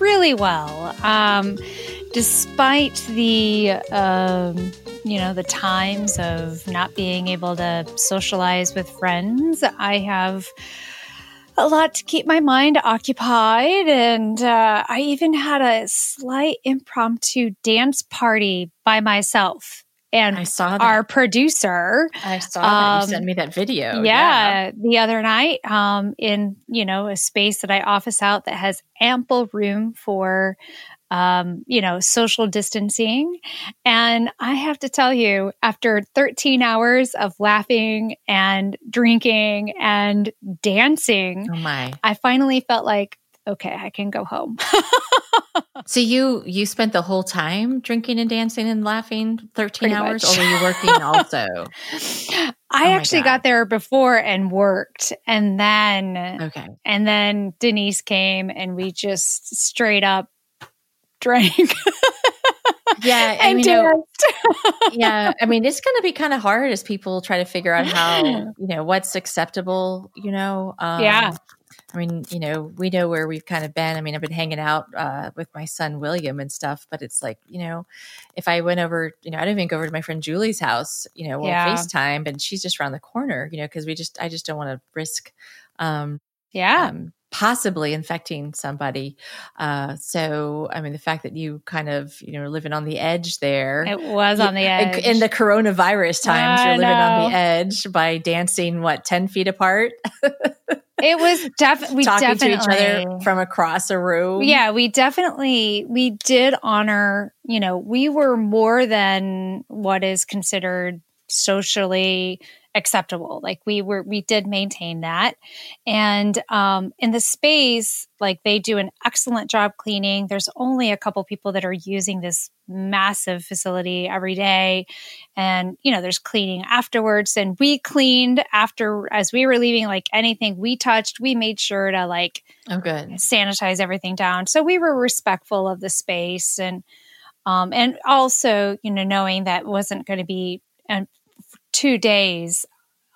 really well. Um, despite the, um, you know, the times of not being able to socialize with friends, I have a lot to keep my mind occupied. And uh, I even had a slight impromptu dance party by myself and I saw that. our producer. I saw that. you sent me that video. Yeah, yeah, the other night, um, in you know a space that I office out that has ample room for, um, you know, social distancing. And I have to tell you, after 13 hours of laughing and drinking and dancing, oh my, I finally felt like okay, I can go home. so you you spent the whole time drinking and dancing and laughing 13 Pretty hours much. or were you working also? I oh actually got there before and worked and then Okay. And then Denise came and we just straight up drank. yeah, and you know, yeah, I mean, it's going to be kind of hard as people try to figure out how you know what's acceptable. You know, um, yeah, I mean, you know, we know where we've kind of been. I mean, I've been hanging out uh, with my son William and stuff, but it's like, you know, if I went over, you know, I don't even go over to my friend Julie's house, you know, we'll yeah. FaceTime, and she's just around the corner, you know, because we just, I just don't want to risk, um, yeah, um, possibly infecting somebody. Uh, so, I mean, the fact that you kind of, you know, living on the edge there. It was you, on the edge. In the coronavirus times, you're living on the edge by dancing, what, 10 feet apart? it was definitely we talking definitely, to each other from across a room. Yeah, we definitely we did honor. You know, we were more than what is considered socially acceptable. Like we were, we did maintain that. And um, in the space, like they do an excellent job cleaning. There's only a couple people that are using this massive facility every day. And, you know, there's cleaning afterwards. And we cleaned after, as we were leaving, like anything we touched, we made sure to like, oh, good. sanitize everything down. So we were respectful of the space and, um, and also, you know, knowing that wasn't going to be and two days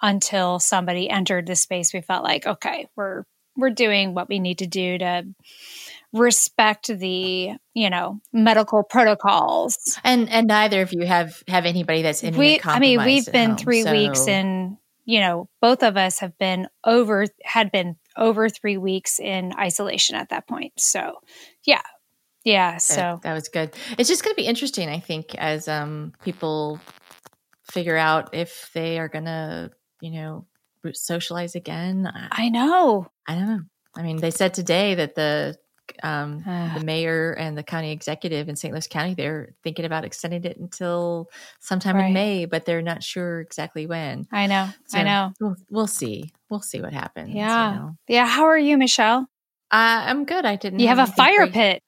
until somebody entered the space, we felt like, okay, we're we're doing what we need to do to respect the you know medical protocols and and neither of you have have anybody that's in we i mean we've been home, three so. weeks in you know both of us have been over had been over three weeks in isolation at that point so yeah yeah so that, that was good it's just going to be interesting i think as um people figure out if they are going to, you know, socialize again. I know. I don't know. I mean, they said today that the um, the mayor and the county executive in St. Louis County they're thinking about extending it until sometime right. in May, but they're not sure exactly when. I know. So I know. We'll, we'll, see. We'll see what happens. Yeah. You know? Yeah. How are you, Michelle? Uh, I'm good. I didn't. You have, have a fire great. pit.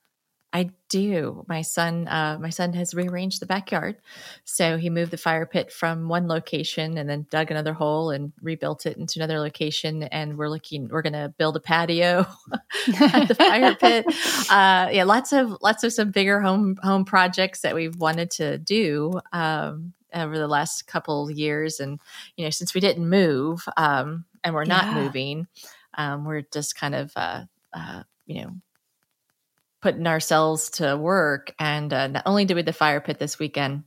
I do. My son, uh, my son has rearranged the backyard, so he moved the fire pit from one location and then dug another hole and rebuilt it into another location. And we're looking, we're going to build a patio at the fire pit. Uh, yeah, lots of lots of some bigger home home projects that we've wanted to do um, over the last couple years, and you know, since we didn't move um, and we're not yeah. moving, um, we're just kind of uh, uh you know putting ourselves to work. And uh, not only did we the fire pit this weekend,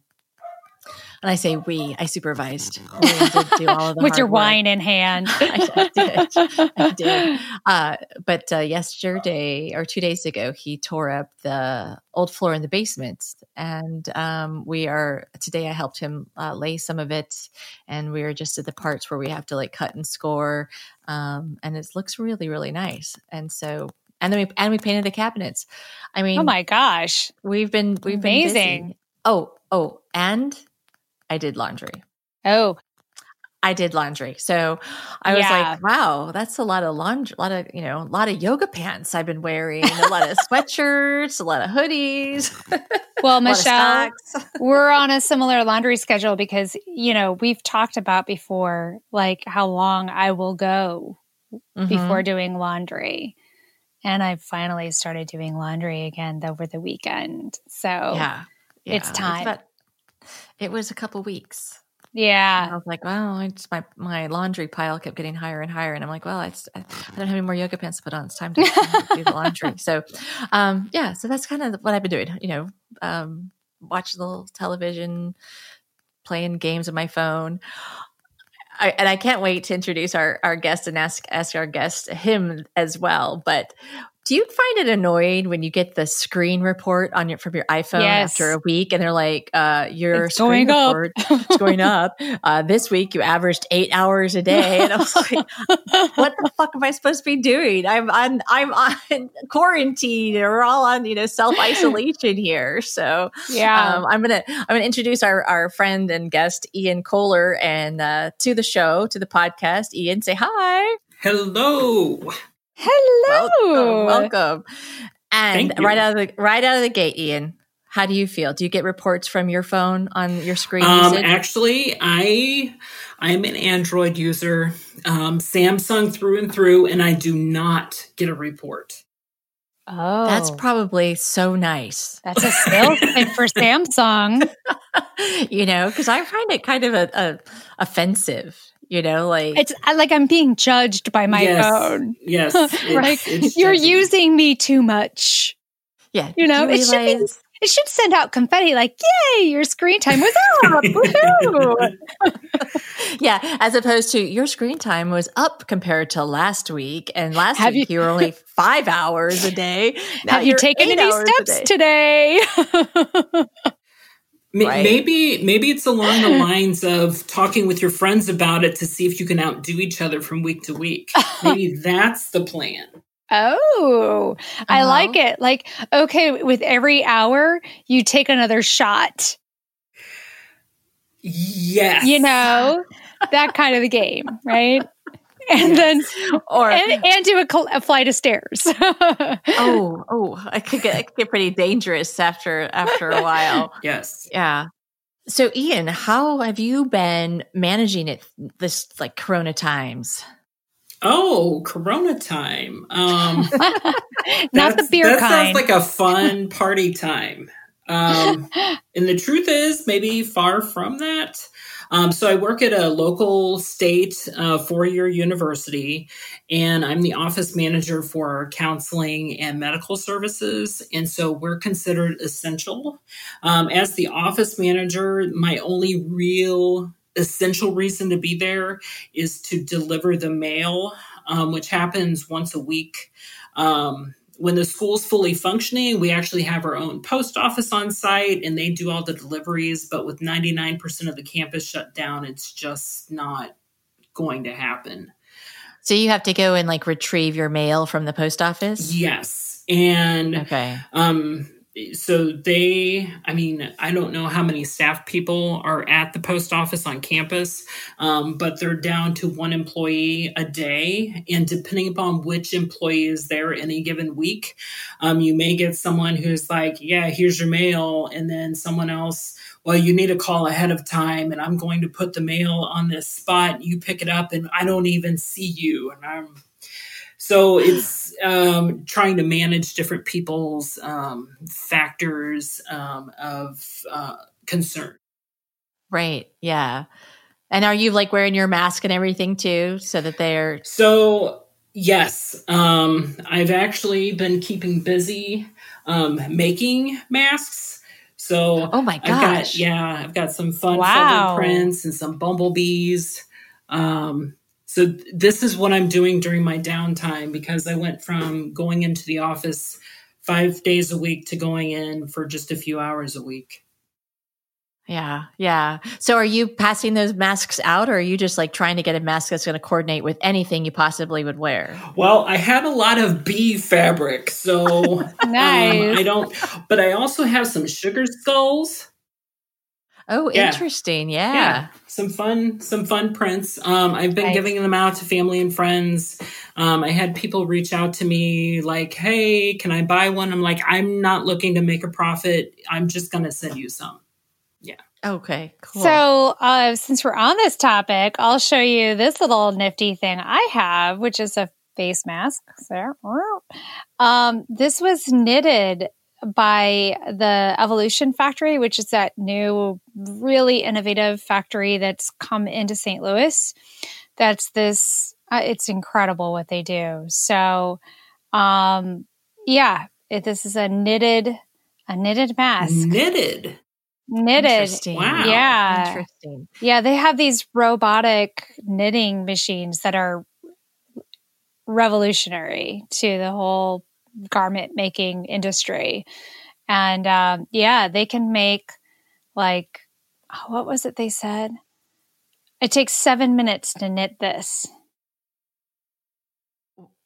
and I say we, I supervised. With your work. wine in hand. I, did. I did. Uh, but uh, yesterday or two days ago, he tore up the old floor in the basement. And um, we are, today I helped him uh, lay some of it. And we are just at the parts where we have to like cut and score. Um, and it looks really, really nice. And so and then we and we painted the cabinets. I mean, oh my gosh, we've been we've amazing. Been oh oh, and I did laundry. Oh, I did laundry. So I was Yeah. like, wow, that's a lot of laundry, a lot of, you know, a lot of yoga pants I've been wearing, a lot of sweatshirts, a lot of hoodies, Well, a lot of Michelle, we're on a similar laundry schedule because, you know, we've talked about before, like how long I will go Mhm. before doing laundry. And I finally started doing laundry again over the weekend. So, yeah, it's yeah. time. about- it was a couple weeks. yeah. I was like, well, it's my my laundry pile kept getting higher and higher, and I'm like, well, it's, I don't have any more yoga pants to put on. It's time to do the laundry. So, um, yeah, so that's kind of what I've been doing. You know, um, watch a little television, playing games on my phone. I, and I can't wait to introduce our, our guest and ask ask our guest him as well. But do you find it annoying when you get the screen report on your from your iPhone Yes. after a week and they're like, uh, your It's screen going report is going up. Uh, this week you averaged eight hours a day, and I was like, what the fuck am I supposed to be doing? I'm on I'm on quarantine. We're all on you know self isolation here. So Yeah. um, I'm gonna I'm gonna introduce our our friend and guest Ian Kohler and uh, to the show to the podcast. Ian, say hi. Hello. Hello. Welcome, welcome. And Thank you. right out of the right out of the gate, Ian, how do you feel? Do you get reports from your phone on your screen? Um, actually, I I am an Android user, um, Samsung through and through, and I do not get a report. Oh, That's probably so nice. that's a sales thing for Samsung. you know, because I find it kind of a, a offensive. You know, like It's like I'm being judged by my yes, phone. yes, it's- right? it's You're using me too much. yeah, you know, do it should be- It should send out confetti like, yay, your screen time was up. Woohoo. yeah, as opposed to your screen time was up compared to last week, and last Have week you- you, were only five hours a day. Now Have you taken any steps day. today? Right. Maybe maybe it's along the lines of talking with your friends about it to see if you can outdo each other from week to week. Maybe that's the plan. oh, I Uh-huh. like it. Like, okay, with every hour, you take another shot. Yes. You know, that kind of the game, right? And then, or and, and do a, a flight of stairs. oh, oh, it could get it could get pretty dangerous after after a while. Yes. Yeah. So, Ian, how have you been managing it this like Corona times? Oh, Corona time. Um, Not the beer that kind. sounds like a fun party time. Um, and the truth is, maybe far from that. Um, so I work at a local state uh, four-year university, and I'm the office manager for counseling and medical services. And so we're considered essential. Um, as the office manager, my only real essential reason to be there is to deliver the mail, um, which happens once a week. Um, when the school's fully functioning, we actually have our own post office on site and they do all the deliveries. But with 99% of the campus shut down, it's just not going to happen. So you have to go and like retrieve your mail from the post office. Yes. And Okay. um, so they, I mean, I don't know how many staff people are at the post office on campus, um, but they're down to one employee a day. And depending upon which employee is there any given week, um, you may get someone who's like, yeah, here's your mail. And then someone else, well, you need to call ahead of time and I'm going to put the mail on this spot. You pick it up and I don't even see you. And I'm, so it's um, trying to manage different people's um, factors um, of uh, concern. Right. Yeah. And are you like wearing your mask and everything too, so that they're So yes, um, I've actually been keeping busy um, making masks. So oh my I've got yeah, I've got some fun Wow. feather prints and some bumblebees. Um, so this is what I'm doing during my downtime because I went from going into the office five days a week to going in for just a few hours a week. yeah, yeah. So are you passing those masks out, or are you just like trying to get a mask that's going to coordinate with anything you possibly would wear? Well, I have a lot of bee fabric, so um, nice. I don't. But I also have some sugar skulls. Oh, Yeah. interesting. Yeah. yeah some fun some fun prints um i've been Nice. giving them out to family and friends um i had people reach out to me like hey can i buy one i'm like i'm not looking to make a profit i'm just gonna send you some Yeah. Okay. Cool. So, uh, since we're on this topic, I'll show you this little nifty thing I have, which is a face mask. So, um, this was knitted by the Evolution Factory, which is that new, really innovative factory that's come into St. Louis. That's this. Uh, it's incredible what they do. So, um, yeah, it, this is a knitted, a knitted mask. knitted Knitted. Interesting. Wow. Yeah. Interesting. Yeah, they have these robotic knitting machines that are revolutionary to the whole garment making industry. And um, yeah, they can make like, oh, what was it they said? It takes seven minutes to knit this.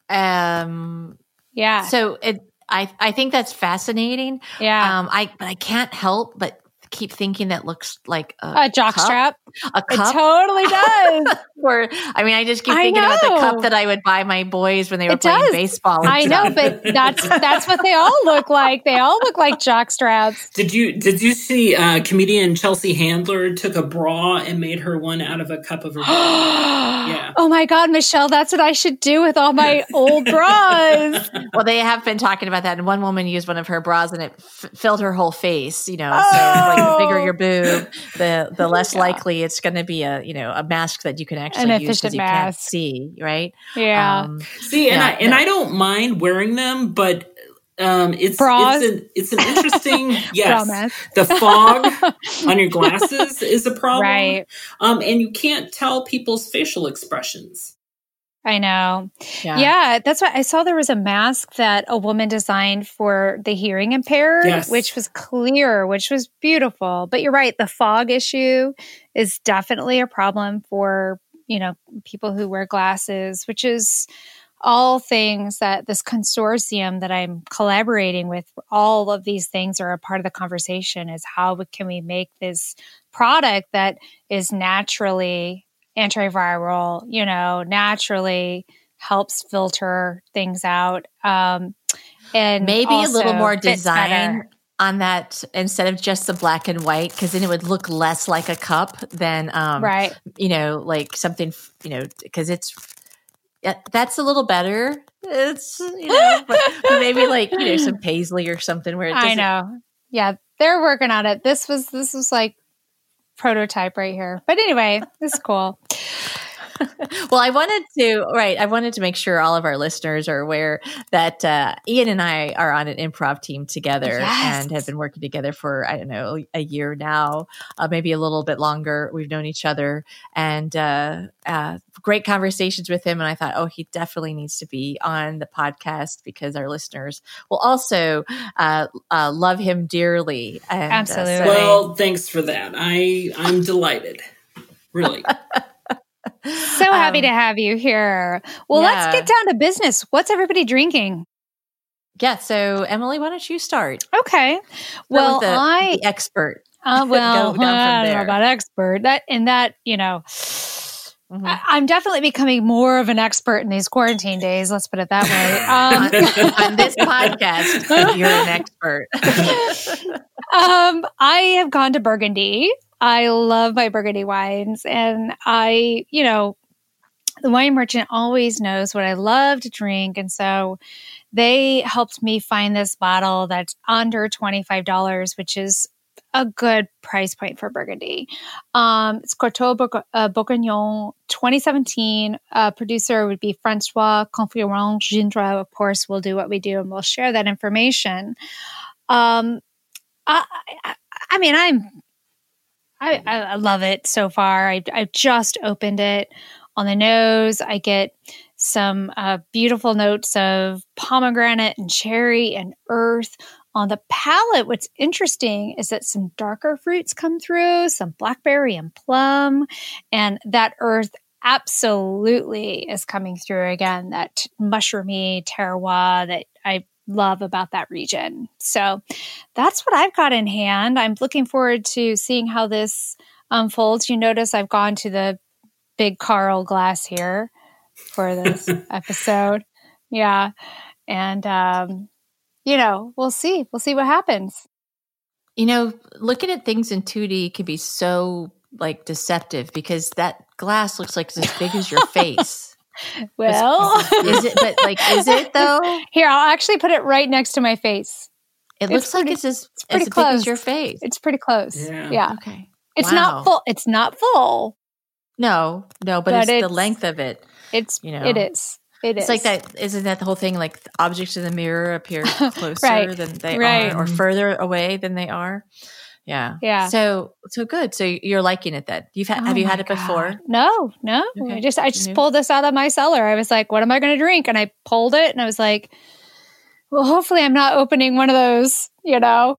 Um. Yeah. So it. I I think that's fascinating. yeah. Um. I but I can't help but keep thinking that looks like a, a jock cup. strap. A It cup. totally does. or I mean, I just keep thinking about the cup that I would buy my boys when they were It playing does. baseball. and I know, but that's that's what they all look like. They all look like jock straps. did you did you see uh comedian chelsea handler took a bra and made her one out of a cup of her yeah Oh my God, Michelle, that's what I should do with all my old bras. Well, they have been talking about that, and one woman used one of her bras, and it f- filled her whole face. You know, so like the bigger your boob, the the less Yeah. likely it's going to be a you know a mask that you can actually use because you can't see, right? Yeah. Um, see and Yeah, i and no. i don't mind wearing them but um it's Bras? it's an it's an interesting yes mask. the fog on your glasses is a problem right. um and you can't tell people's facial expressions I know. yeah. Yeah. that's why I saw there was a mask that a woman designed for the hearing impaired, Yes. which was clear, which was beautiful. But you're right, the fog issue is definitely a problem for, you know, people who wear glasses, which is all things that this consortium that I'm collaborating with, all of these things are a part of the conversation is how can we make this product that is naturally antiviral, you know, naturally helps filter things out. Um, and maybe a little more design better. on that instead of just the black and white, because then it would look less like a cup than um, right. you know, like something, you know, because it's yeah, that's a little better. It's you know, but, but maybe like you know some paisley or something where it. I know. Yeah, they're working on it. This was this was like prototype right here. But anyway, this is cool. Well, I wanted to right. I wanted to make sure all of our listeners are aware that uh, Ian and I are on an improv team together Yes. and have been working together for I don't know a year now, uh, maybe a little bit longer. We've known each other and uh, uh, great conversations with him. And I thought, oh, he definitely needs to be on the podcast because our listeners will also uh, uh, love him dearly. And, uh, so- Absolutely. well thanks for that i i'm delighted really So happy Um, to have you here. Well, let's get down to business. What's everybody drinking? yeah. So Emily, why don't you start? Okay. Well, the, I the expert. uh, well, Go down from I don't know about expert. That in that, you know, Mhm. I, I'm definitely becoming more of an expert in these quarantine days. Let's put it that way. Um, on this podcast, you're an expert. um, I have gone to Burgundy. I love my Burgundy wines, and I, you know, the wine merchant always knows what I love to drink, and so they helped me find this bottle that's under twenty five dollars, which is a good price point for Burgundy. Um, it's Coteaux uh, Bourguignon 2017. Uh, producer would be Francois Confuron Gindre. Of course, we'll do what we do and we'll share that information. Um, I, I, I mean, I'm, I, I love it so far. I, I've just opened it on the nose. I get some uh, beautiful notes of pomegranate and cherry and earth. On the palate, what's interesting is that some darker fruits come through, some blackberry and plum, and that earth absolutely is coming through again. That mushroomy terroir that I love about that region. So that's what I've got in hand. I'm looking forward to seeing how this unfolds. You notice I've gone to the big Carl glass here for this episode. Yeah. And, um, you know, we'll see. We'll see what happens. You know, looking at things in 2D can be so like deceptive because that glass looks like it's as big as your face. well, is it, but like, is it though? Here, I'll actually put it right next to my face. It looks pretty, like it's as, it's pretty as close. big as your face. It's pretty close. Yeah. yeah. Okay. It's wow. not full. It's not full. No, no, but, but it's, it's, the length of it. It's you know it is. It it's is. like that. Isn't that the whole thing? Like objects in the mirror appear closer right. than they right. are, or mm-hmm. further away than they are. Yeah. Yeah. So so good. So you're liking it then. You've had oh have you had it before? No, no. Okay. I just I just pulled this out of my cellar. I was like, what am I gonna drink? And I pulled it and I was like, well, hopefully I'm not opening one of those, you know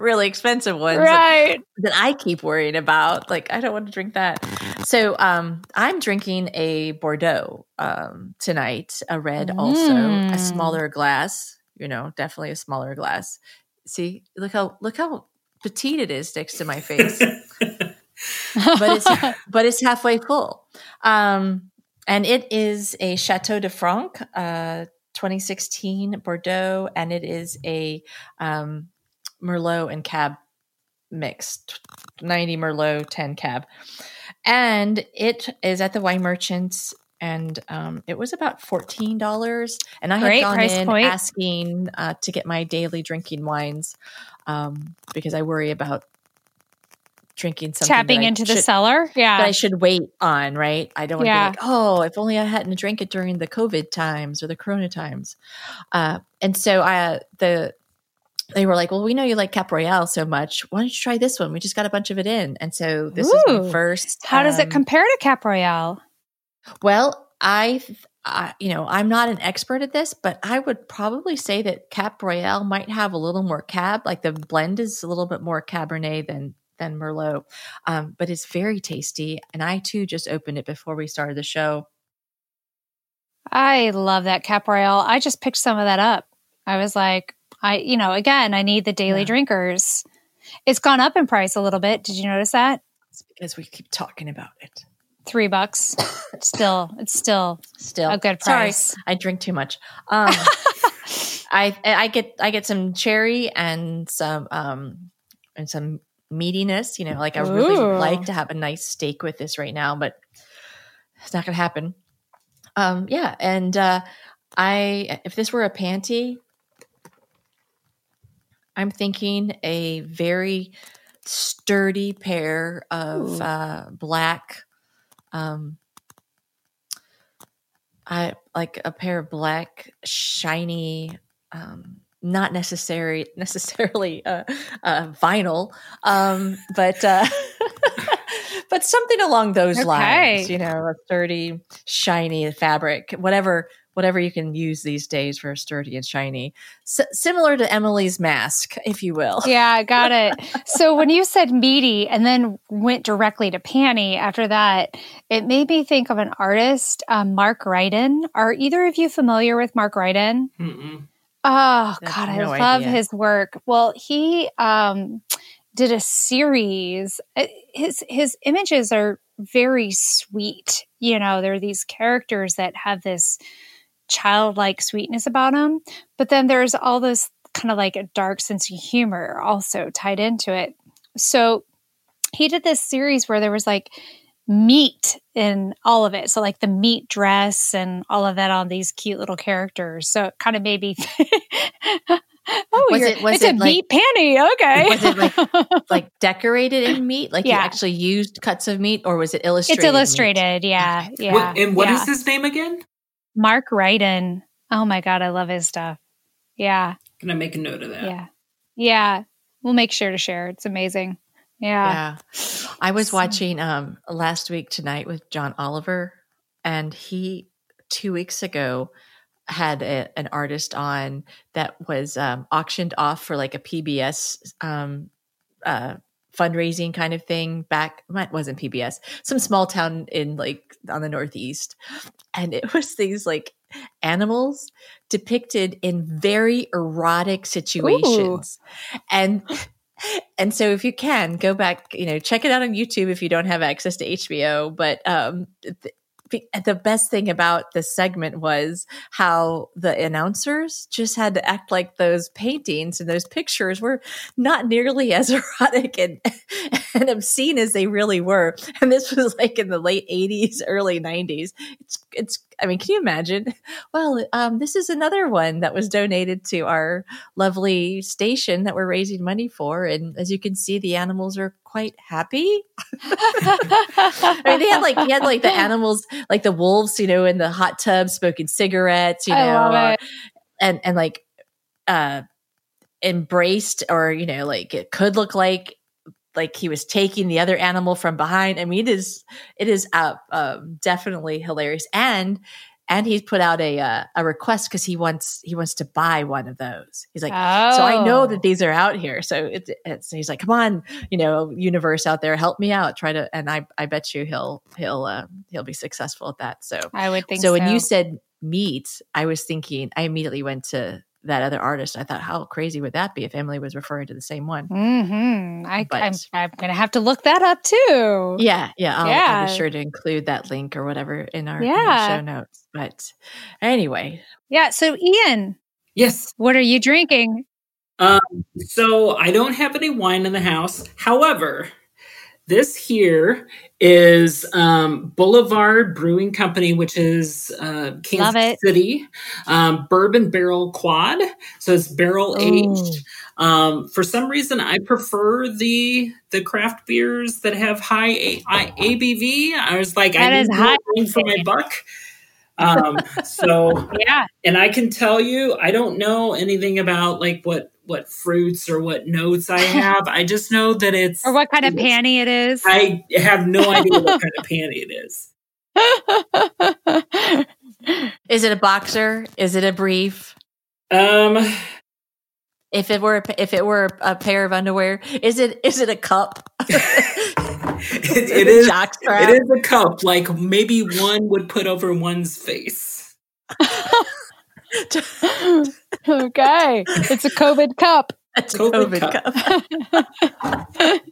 really expensive ones right that, that, i keep worrying about like i don't want to drink that so um i'm drinking a bordeaux um tonight a red mm. also a mm. smaller glass you know definitely a smaller glass see look how look how petite it is next to my face but it's but it's halfway full um and it is a chateau de franc uh 2016 bordeaux and it is a um Merlot and Cab mixed 90 Merlot, 10 Cab. And it is at the wine merchants and um, it was about fourteen dollars. And I had Great gone in point. asking uh, to get my daily drinking wines um, because I worry about drinking something tapping into should, the cellar. Yeah, that I should wait on. Right? I don't want to yeah. be like, oh, if only I hadn't drank it during the COVID times or the Corona times. Uh, and so I uh, the they were like, "Well, we know you like Cap Royal so much. Why don't you try this one? We just got a bunch of it in." And so this Ooh. is my first. How um, does it um, compare to Cap Royal? Well, I, I, you know, I'm not an expert at this, but I would probably say that Cap Royal might have a little more cab. Like the blend is a little bit more Cabernet than than Merlot, um, but it's very tasty. And I too just opened it before we started the show. I love that Cap Royal. I just picked some of that up. I was like, I, you know, again, I need the daily yeah. drinkers. It's gone up in price a little bit. Did you notice that? It's because we keep talking about it. Three bucks. still, it's still, still a good price. Sorry, I drink too much. Um, I I get I get some cherry and some um and some meatiness. You know, like I Ooh. really like to have a nice steak with this right now, but it's not gonna happen. Um, yeah, and uh, I if this were a panty, I'm thinking a very sturdy pair of uh, black, um, I like a pair of black shiny, um, not necessary necessarily uh, uh, vinyl, um, but uh, but something along those okay. lines. You know, a sturdy, shiny fabric, whatever whatever you can use these days for sturdy and shiny. S- similar to Emily's mask, if you will. Yeah, got it. so when you said meaty and then went directly to panty after that, it made me think of an artist, um, Mark Ryden. Are either of you familiar with Mark Ryden? Mm-mm. Oh That's God, no I love idea. his work. Well, he um, did a series. Uh, his his images are very sweet. You know, there are these characters that have this childlike sweetness about him. But then there's all this kind of like a dark sense of humor also tied into it. So he did this series where there was like meat in all of it. So like the meat dress and all of that on these cute little characters. So it kind of made me Oh, was it, was it's it a like, meat panty. Okay. Was it like, like decorated in meat? Like yeah. you actually used cuts of meat or was it illustrated? It's illustrated. Yeah. Yeah. What, and what yeah. is his name again? Mark Ryden. Oh my God, I love his stuff. Yeah. Can I make a note of that? Yeah. Yeah. We'll make sure to share. It's amazing. Yeah. Yeah. I was watching um last week tonight with John Oliver and he 2 weeks ago had a, an artist on that was um, auctioned off for like a PBS um, uh, fundraising kind of thing back it wasn't PBS some small town in like on the northeast and it was these like animals depicted in very erotic situations. Ooh. And and so if you can go back, you know, check it out on YouTube if you don't have access to HBO. But um, th- the best thing about this segment was how the announcers just had to act like those paintings and those pictures were not nearly as erotic and, and obscene as they really were. And this was like in the late 80s, early 90s. It's, it's, I mean, can you imagine? Well, um, this is another one that was donated to our lovely station that we're raising money for. And as you can see, the animals are quite happy. I mean, they had like, he had like the animals, like the wolves, you know, in the hot tub smoking cigarettes, you know, and, and like, uh, embraced or, you know, like it could look like like he was taking the other animal from behind. I mean, it is it is uh, um, definitely hilarious, and and he's put out a uh, a request because he wants he wants to buy one of those. He's like, oh. so I know that oh. these are out here. So it's, it's he's like, come on, you know, universe out there, help me out. Try to, and I I bet you he'll he'll uh, he'll be successful at that. So I would think. So, so when you said meat, I was thinking I immediately went to that other artist. I thought, how crazy would that be if Emily was referring to the same one? Mm-hmm. I, am I'm going to have to look that up too. Yeah, yeah. I'll, yeah. I'll be sure to include that link or whatever in our, yeah. in our show notes. But anyway. Yeah. So, Ian. Yes. What are you drinking? Um, so I don't have any wine in the house. However, this here is um, Boulevard Brewing Company, which is uh, Kansas City um, bourbon barrel quad. So it's barrel aged. Um, for some reason, I prefer the the craft beers that have high A- I- ABV. I was like, that I need high for my buck. Um, so yeah, and I can tell you, I don't know anything about like what what fruits or what notes I have. I just know that it's or what kind of panty it is. I have no idea what kind of panty it is. is it a boxer? Is it a brief? Um if it were if it were a pair of underwear, is it is it a cup? it, it is it is a cup like maybe one would put over one's face. okay. It's a COVID cup. It's a COVID, COVID cup. cup.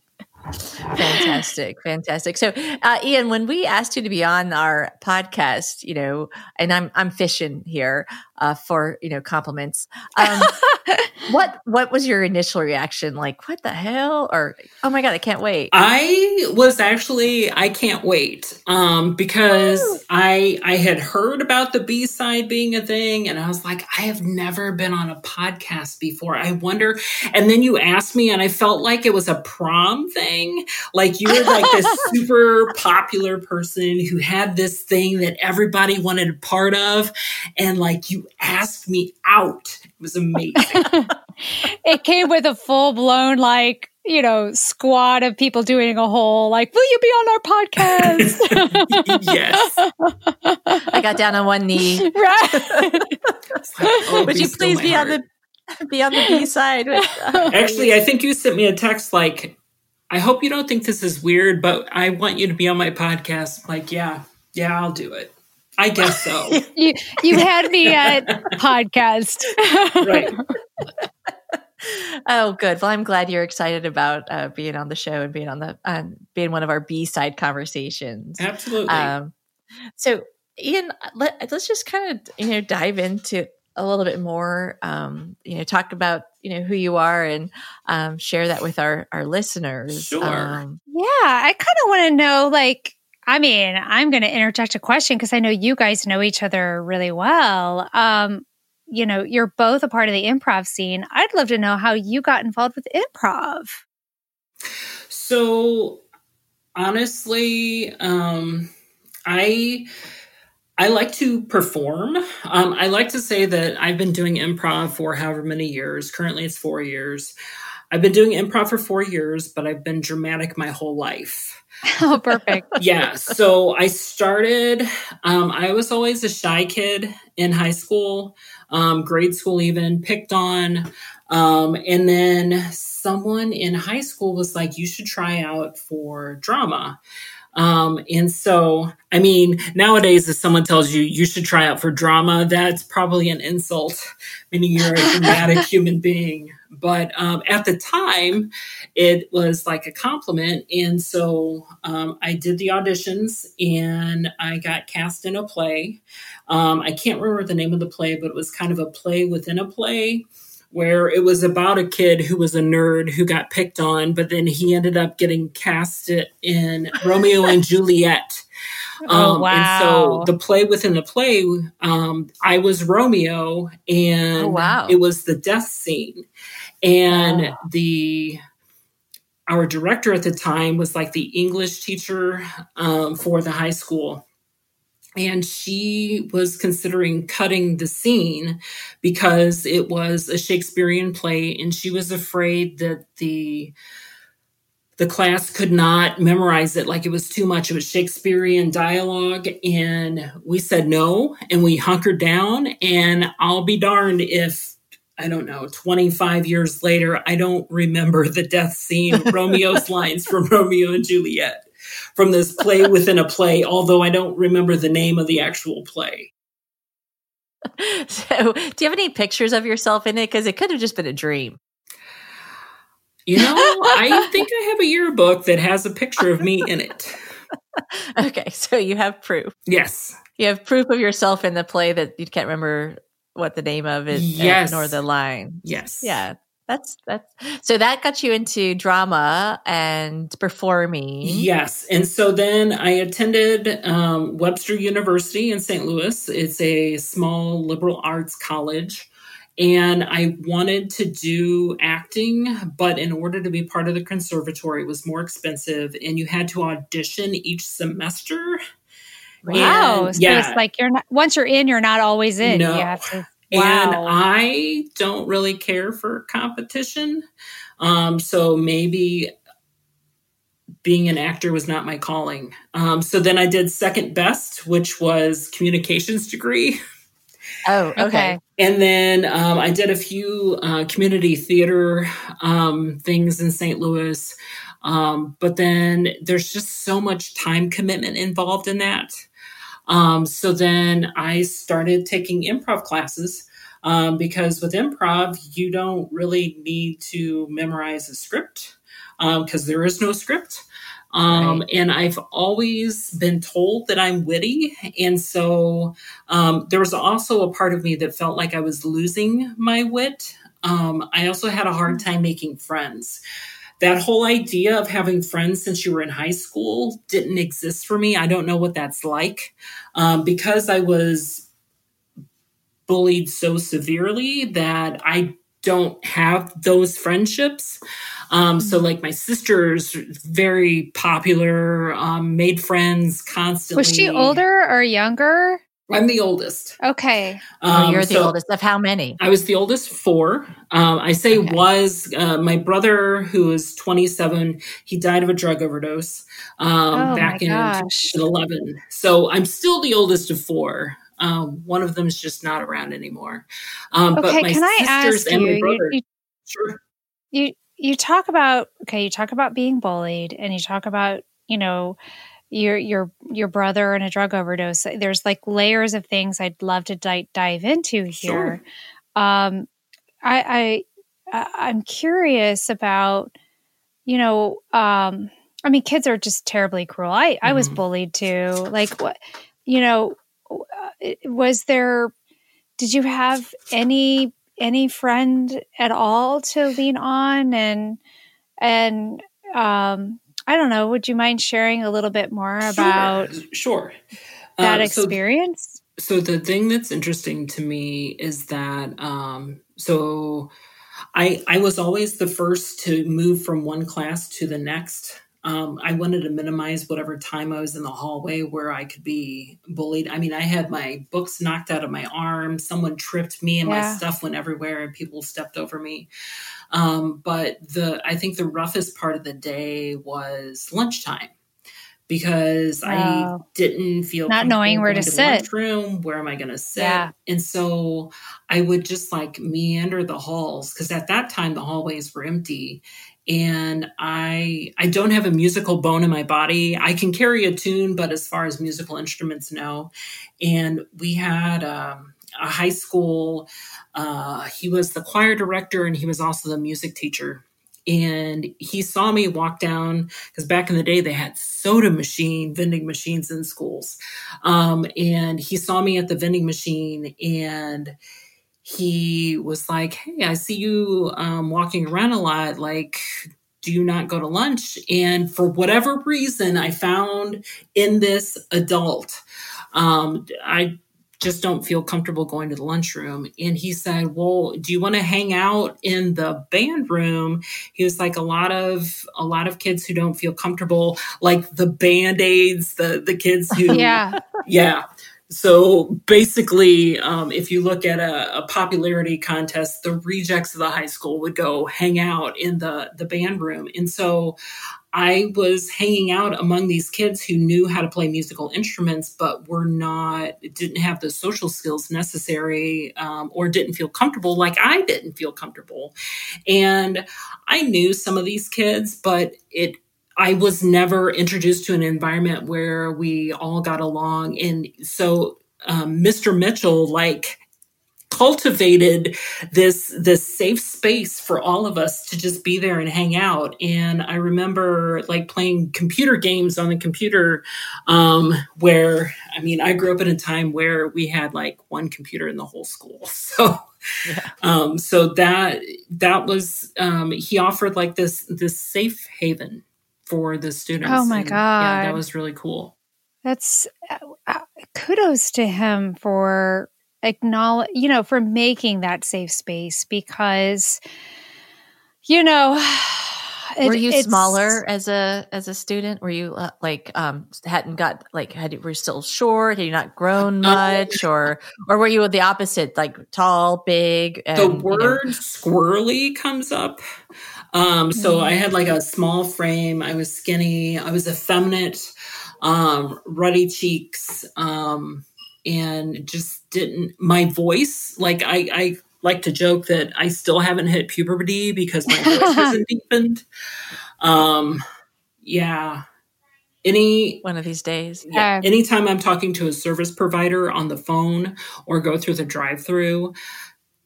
fantastic fantastic so uh, ian when we asked you to be on our podcast you know and i'm i'm fishing here uh, for you know compliments. Um, what what was your initial reaction? Like what the hell? or oh my god i can't wait. I was actually i can't wait um, because Woo. i i had heard about the b-side being a thing and i was like i have never been on a podcast before. I wonder and then you asked me and i felt like it was a prom thing. Like you were like this super popular person who had this thing that everybody wanted a part of and like you asked me out. It was amazing. it came with a full blown, like, you know, squad of people doing a whole, like, will you be on our podcast? yes. I got down on one knee. Right. Like, oh, Would you please be heart. on the be on the B side? With, uh, Actually, I think you sent me a text like, I hope you don't think this is weird, but I want you to be on my podcast. like, yeah, yeah, I'll do it. I guess so. you you had me at podcast. right. oh, good. Well, I'm glad you're excited about uh, being on the show and being on the um, being one of our B side conversations. Absolutely. Um, so, Ian, let, us just kind of you know dive into a little bit more. Um, you know, talk about you know who you are and um, share that with our our listeners. Sure. Um, yeah, I kind of want to know like I mean, I'm going to interject a question because I know you guys know each other really well. Um, you know, you're both a part of the improv scene. I'd love to know how you got involved with improv. So, honestly, um, I I like to perform. Um, I like to say that I've been doing improv for however many years. Currently, it's four years. I've been doing improv for four years, but I've been dramatic my whole life. Oh, perfect. yeah. So I started, um, I was always a shy kid in high school, um, grade school, even picked on. Um, and then someone in high school was like, you should try out for drama. Um, and so, I mean, nowadays, if someone tells you you should try out for drama, that's probably an insult, meaning you're a dramatic human being. But um, at the time, it was like a compliment. And so um, I did the auditions and I got cast in a play. Um, I can't remember the name of the play, but it was kind of a play within a play where it was about a kid who was a nerd who got picked on, but then he ended up getting cast in Romeo and Juliet. Oh, wow. Um, and so the play within the play, um, I was Romeo, and Oh, wow. it was the death scene. And Wow. the our director at the time was like the English teacher um, for the high school. And she was considering cutting the scene because it was a Shakespearean play, and she was afraid that the the class could not memorize it like it was too much. It was Shakespearean dialogue, and we said no, and we hunkered down. And I'll be darned if I don't know, 25 years later, I don't remember the death scene, Romeo's lines from Romeo and Juliet from this play within a play, although I don't remember the name of the actual play. So, do you have any pictures of yourself in it? Because it could have just been a dream. You know, I think I have a yearbook that has a picture of me in it. Okay, so you have proof. Yes. You have proof of yourself in the play that you can't remember what the name of it eh, Yes. nor the line. Yes. Yeah. That's that's so that got you into drama and performing. Yes. And so then I attended um, Webster University in St. Louis. It's a small liberal arts college. And I wanted to do acting, but in order to be part of the conservatory, it was more expensive. And you had to audition each semester. Wow. And, so yeah. it's like you're not once you're in, you're not always in. No. You have to And I don't really care for competition. Um, so maybe being an actor was not my calling. Um, so then I did second best, which was communications degree. Oh, okay. Okay. And then um, I did a few uh, community theater um, things in St. Louis. Um, but then there's just so much time commitment involved in that. Um, so then I started taking improv classes um, because with improv, you don't really need to memorize a script because there is no script. Um, And I've always been told that I'm witty. And so um, there was also a part of me that felt like I was losing my wit. Um, I also had a hard time making friends. That whole idea of having friends since you were in high school didn't exist for me. I don't know what that's like um, because I was bullied so severely that I don't have those friendships. Um, so, like my sister's very popular, um, made friends constantly. Was she older or younger? I'm the oldest. Okay. Oh, Um, you're the so oldest of how many? I was the oldest four. Um, I say Okay. was uh, my brother, who is 27. He died of a drug overdose um, Oh, back in gosh. 2011. So I'm still the oldest of four. Um, one of them is just not around anymore. Um, but Okay, my can I sisters ask and you, my you, brother, you sure. you you talk about okay you talk about being bullied and you talk about you know your your your brother and a drug overdose. There's like layers of things i'd love to di- dive into here. Sure. um I, I i'm curious about you know um i mean kids are just terribly cruel. I i was Mhm. bullied too. Like what you know uh, was there did you have any any friend at all to lean on? And and um i don't know would you mind sharing a little bit more about sure. sure. that Uh, so experience so the thing that's interesting to me is that um so i i was always the first to move from one class to the next um, I wanted to minimize whatever time I was in the hallway where I could be bullied. I mean, I had my books knocked out of my arm. Someone tripped me, and my stuff went everywhere, and people stepped over me. Um, but the I think the roughest part of the day was lunchtime because I didn't feel not knowing where to, to sit. Room, where am I going to sit? Yeah. And so I would just like meander the halls because at that time the hallways were empty, and I I don't have a musical bone in my body. I can carry a tune, but as far as musical instruments, no. And we had. Um, a high school. Uh, he was the choir director and he was also the music teacher and he saw me walk down because back in the day they had soda machine vending machines in schools um, and he saw me at the vending machine and he was like hey i see you um, walking around a lot like do you not go to lunch and for whatever reason i found in this adult um, i just don't feel comfortable going to the lunchroom. And he said, Well, do you want to hang out in the band room? He was like, a lot of a lot of kids who don't feel comfortable, like the band-aids, the the kids who Yeah. Yeah. So basically, um, if you look at a, a, popularity contest, the rejects of the high school would go hang out in the the band room, and so I was hanging out among these kids who knew how to play musical instruments, but were not, didn't have the social skills necessary um, or didn't feel comfortable like I didn't feel comfortable. And I knew some of these kids, but it, I was never introduced to an environment where we all got along. And so um, Mr. Mitchell, like, cultivated this this safe space for all of us to just be there and hang out and i remember like playing computer games on the computer um, where i mean i grew up in a time where we had like one computer in the whole school so yeah. um, so that that was um, he offered like this this safe haven for the students oh my and, god yeah that was really cool that's uh, uh kudos to him for acknowledge, you know, for making that safe space because, you know, it, were you smaller as a as a student? Were you uh, like um hadn't got like had you were still short? Had you not grown uh, much, or or were you the opposite, like tall, big? And, the word you know, squirrely comes up. Um, so mm-hmm. I had like a small frame. I was skinny. I was effeminate, um, ruddy cheeks. Um, and just didn't my voice like I, I like to joke that I still haven't hit puberty because my voice hasn't deepened. Um, yeah. Any one of these days. Yeah. Anytime I'm talking to a service provider on the phone or go through the drive-through,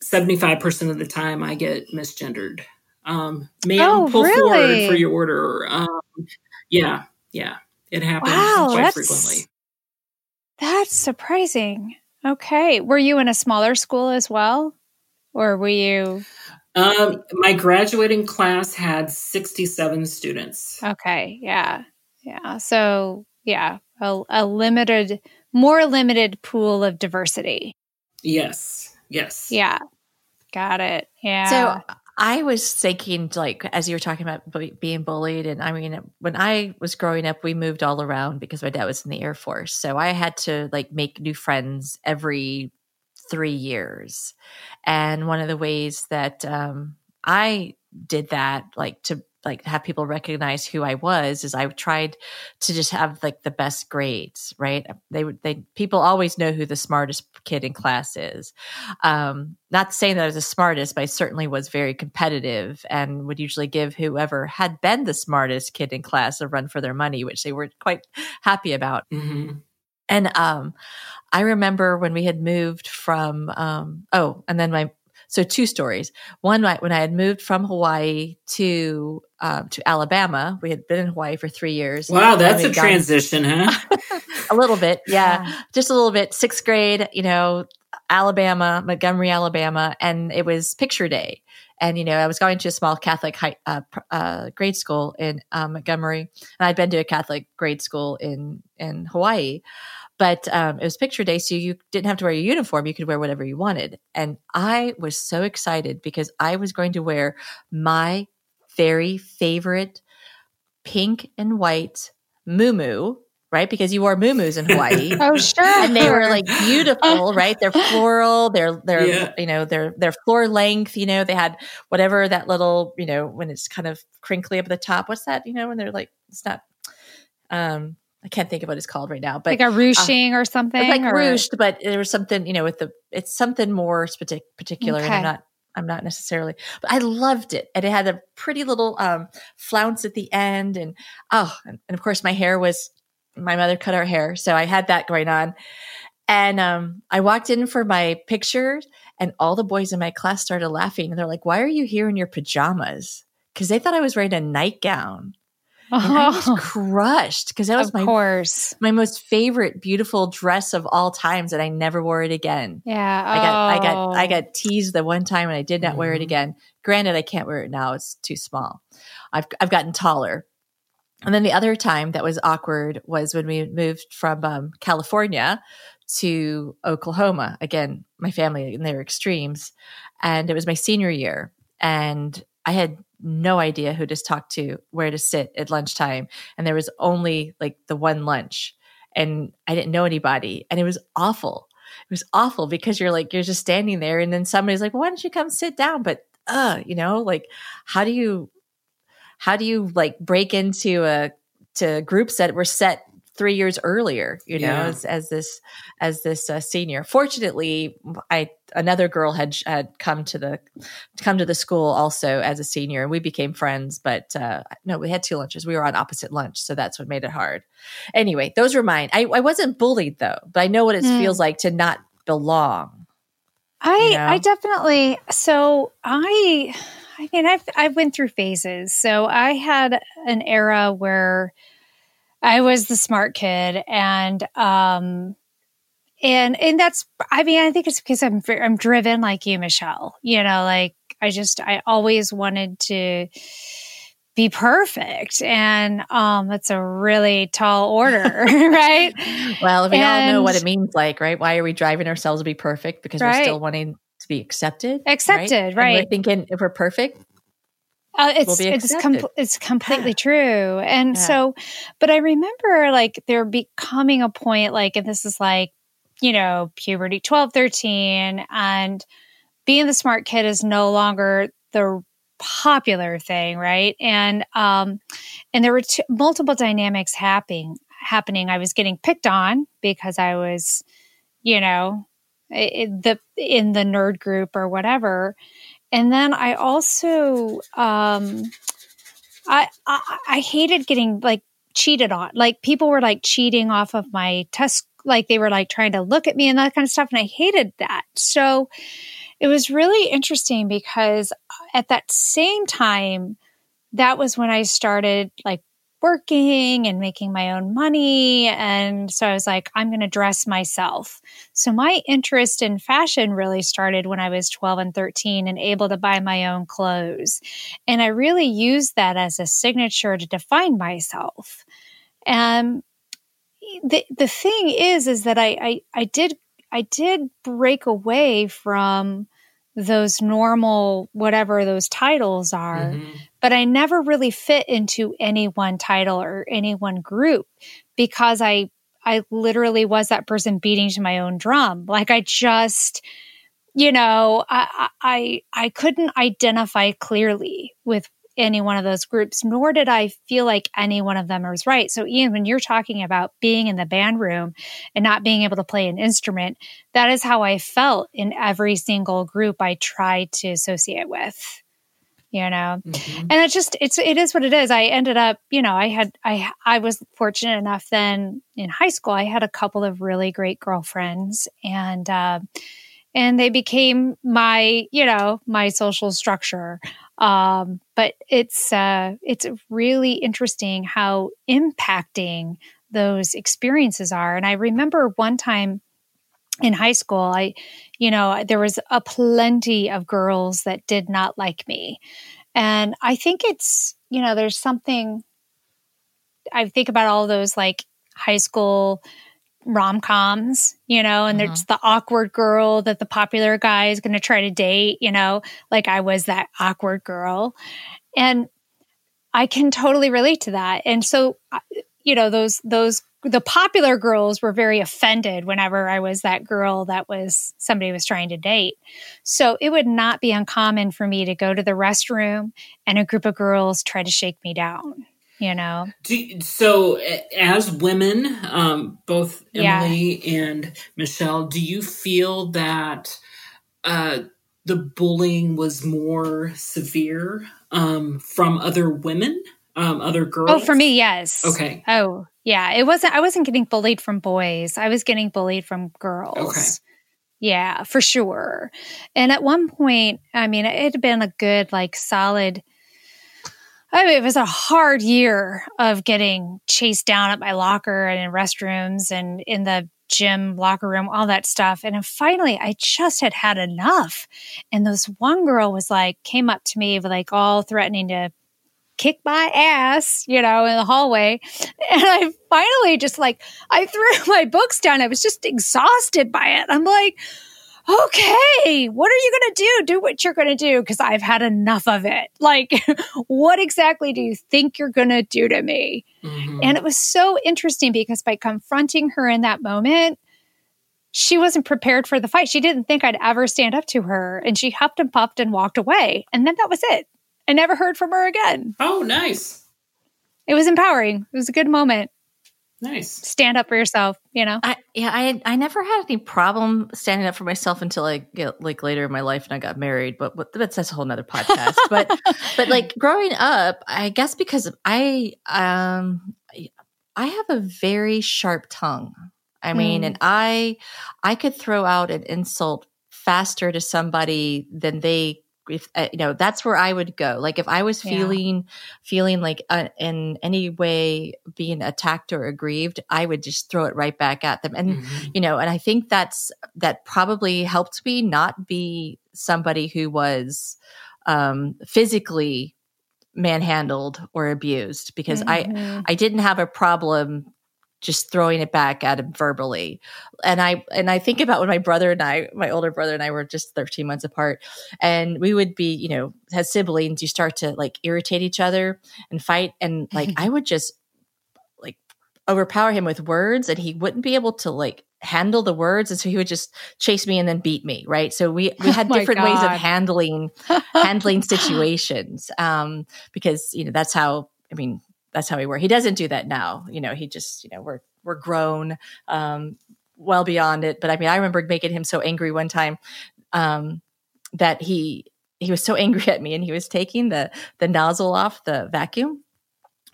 75% of the time I get misgendered. Um, ma'am, oh, pull really? forward for your order. Um, yeah, yeah. It happens wow, quite frequently. That's surprising. Okay. Were you in a smaller school as well? Or were you? Um, my graduating class had 67 students. Okay. Yeah. Yeah. So, yeah, a, a limited, more limited pool of diversity. Yes. Yes. Yeah. Got it. Yeah. So I was thinking, like, as you were talking about being bullied, and I mean, when I was growing up, we moved all around because my dad was in the Air Force. So I had to like make new friends every three years. And one of the ways that um, I did that, like, to like have people recognize who I was is I tried to just have like the best grades, right? They would they people always know who the smartest kid in class is. Um, not saying that I was the smartest, but I certainly was very competitive and would usually give whoever had been the smartest kid in class a run for their money, which they were quite happy about. Mm-hmm. And um, I remember when we had moved from um, oh, and then my so two stories. One, night when I had moved from Hawaii to um, to Alabama, we had been in Hawaii for three years. Wow, that's a transition, huh? a little bit, yeah, just a little bit. Sixth grade, you know, Alabama, Montgomery, Alabama, and it was picture day. And you know, I was going to a small Catholic high, uh, uh, grade school in uh, Montgomery, and I'd been to a Catholic grade school in in Hawaii but um, it was picture day so you didn't have to wear your uniform you could wear whatever you wanted and i was so excited because i was going to wear my very favorite pink and white moo right? Because you wore muumuus in Hawaii. oh, sure. And they were like beautiful, right? They're floral. They're they're yeah. you know they're they're floor length. You know they had whatever that little you know when it's kind of crinkly up at the top. What's that? You know when they're like it's not. Um, I can't think of what it's called right now, but like a ruching uh, or something, like or? ruched, but there was something, you know, with the it's something more specific particular, okay. and I'm not I'm not necessarily, but I loved it. And it had a pretty little um, flounce at the end. And oh, and, and, of course, my hair was, my mother cut our hair. So I had that going on. And um, I walked in for my picture, and all the boys in my class started laughing. And they're like, Why are you here in your pajamas? Because they thought I was wearing a nightgown. And I was crushed because that was of my course my most favorite beautiful dress of all times, and I never wore it again. Yeah, I got I got I oh. got teased the one time, and I did not mm-hmm. wear it mm-hmm. again. Granted, I can't wear it now; it's too small. I've I've gotten taller. And then the other time that was awkward was when we moved from um, California to Oklahoma. Again, my family and their extremes, and it was my senior year, and I had no idea who to talk to, where to sit at lunchtime. And there was only like the one lunch. And I didn't know anybody. And it was awful. It was awful because you're like, you're just standing there. And then somebody's like, well, why don't you come sit down? But, uh, you know, like, how do you, how do you like break into a, to groups that were set three years earlier, you know, yeah. as, as this as this uh, senior. Fortunately, I another girl had had come to the come to the school also as a senior, and we became friends. But uh, no, we had two lunches. We were on opposite lunch, so that's what made it hard. Anyway, those were mine. I, I wasn't bullied though, but I know what it mm. feels like to not belong. I you know? I definitely so I I mean I've I've went through phases. So I had an era where I was the smart kid, and um, and and that's I mean I think it's because I'm I'm driven like you, Michelle. You know, like I just I always wanted to be perfect and um that's a really tall order right well we and, all know what it means like right why are we driving ourselves to be perfect because right. we're still wanting to be accepted accepted right, right. we're thinking if we're perfect uh, it's it's, com- it's completely true. And yeah. so, but I remember like there becoming a point like, and this is like, you know, puberty 12, 13, and being the smart kid is no longer the popular thing, right? And, um, and there were t- multiple dynamics happening, happening. I was getting picked on because I was, you know, in the, in the nerd group or whatever and then I also um, I, I I hated getting like cheated on. Like people were like cheating off of my test like they were like trying to look at me and that kind of stuff and I hated that. So it was really interesting because at that same time that was when I started like working and making my own money. And so I was like, I'm going to dress myself. So my interest in fashion really started when I was 12 and 13 and able to buy my own clothes. And I really used that as a signature to define myself. And the, the thing is, is that I, I, I did, I did break away from those normal, whatever those titles are. Mm-hmm but I never really fit into any one title or any one group because I I literally was that person beating to my own drum. Like I just, you know, I I I couldn't identify clearly with any one of those groups, nor did I feel like any one of them was right. So, Ian, when you're talking about being in the band room and not being able to play an instrument, that is how I felt in every single group I tried to associate with you know mm-hmm. and it's just it's it is what it is i ended up you know i had i i was fortunate enough then in high school i had a couple of really great girlfriends and uh, and they became my you know my social structure um, but it's uh, it's really interesting how impacting those experiences are. And i remember one time in high school i you know there was a plenty of girls that did not like me. And i think it's you know there's something i think about all those like high school rom-coms you know and mm-hmm. there's the awkward girl that the popular guy is going to try to date you know like i was that awkward girl and i can totally relate to that and so uh, you know those those the popular girls were very offended whenever I was that girl that was somebody was trying to date. So it would not be uncommon for me to go to the restroom and a group of girls try to shake me down. You know. Do, so, as women, um, both Emily yeah. and Michelle, do you feel that uh, the bullying was more severe um, from other women, um, other girls? Oh, for me, yes. Okay. Oh, yeah. It wasn't. I wasn't getting bullied from boys. I was getting bullied from girls. Okay. Yeah, for sure. And at one point, I mean, it had been a good, like, solid I mean, it was a hard year of getting chased down at my locker and in restrooms and in the gym, locker room, all that stuff. And finally, I just had had enough. And this one girl was like, came up to me, like, all threatening to kick my ass, you know, in the hallway. And I finally just like, I threw my books down. I was just exhausted by it. I'm like, okay, what are you going to do? Do what you're going to do because I've had enough of it. Like, what exactly do you think you're going to do to me? Mm-hmm. And it was so interesting because by confronting her in that moment, she wasn't prepared for the fight. She didn't think I'd ever stand up to her. And she huffed and puffed and walked away. And then that was it. I never heard from her again. Oh, nice. It was empowering. It was a good moment. Nice. Stand up for yourself, you know? I, yeah, I I never had any problem standing up for myself until I get like later in my life and I got married, but, but that's, that's a whole nother podcast. but but like growing up, I guess because I um I have a very sharp tongue. I mean, mm. and I I could throw out an insult faster to somebody than they if uh, you know that's where i would go like if i was feeling yeah. feeling like uh, in any way being attacked or aggrieved i would just throw it right back at them and mm-hmm. you know and i think that's that probably helped me not be somebody who was um physically manhandled or abused because mm-hmm. i i didn't have a problem just throwing it back at him verbally. And I and I think about when my brother and I, my older brother and I were just 13 months apart and we would be, you know, as siblings, you start to like irritate each other and fight and like I would just like overpower him with words and he wouldn't be able to like handle the words and so he would just chase me and then beat me right so we we had oh different ways of handling handling situations um because you know that's how i mean that's how we were. He doesn't do that now. You know, he just, you know, we're we're grown, um, well beyond it. But I mean, I remember making him so angry one time um, that he he was so angry at me, and he was taking the the nozzle off the vacuum,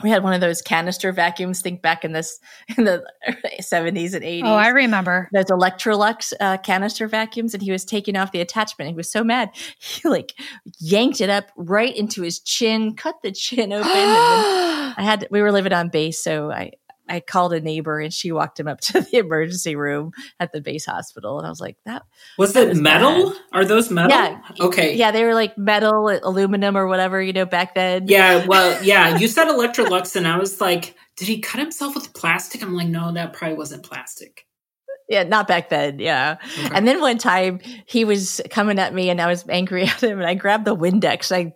we had one of those canister vacuums think back in this in the 70s and 80s oh i remember those electrolux uh, canister vacuums and he was taking off the attachment he was so mad he like yanked it up right into his chin cut the chin open i had we were living on base so i I called a neighbor and she walked him up to the emergency room at the base hospital. And I was like, that was that it metal? Bad. Are those metal? Yeah. Okay. Yeah. They were like metal, aluminum or whatever, you know, back then. Yeah. Well, yeah. You said Electrolux and I was like, did he cut himself with plastic? I'm like, no, that probably wasn't plastic. Yeah, not back then. Yeah. Okay. And then one time he was coming at me and I was angry at him and I grabbed the Windex. I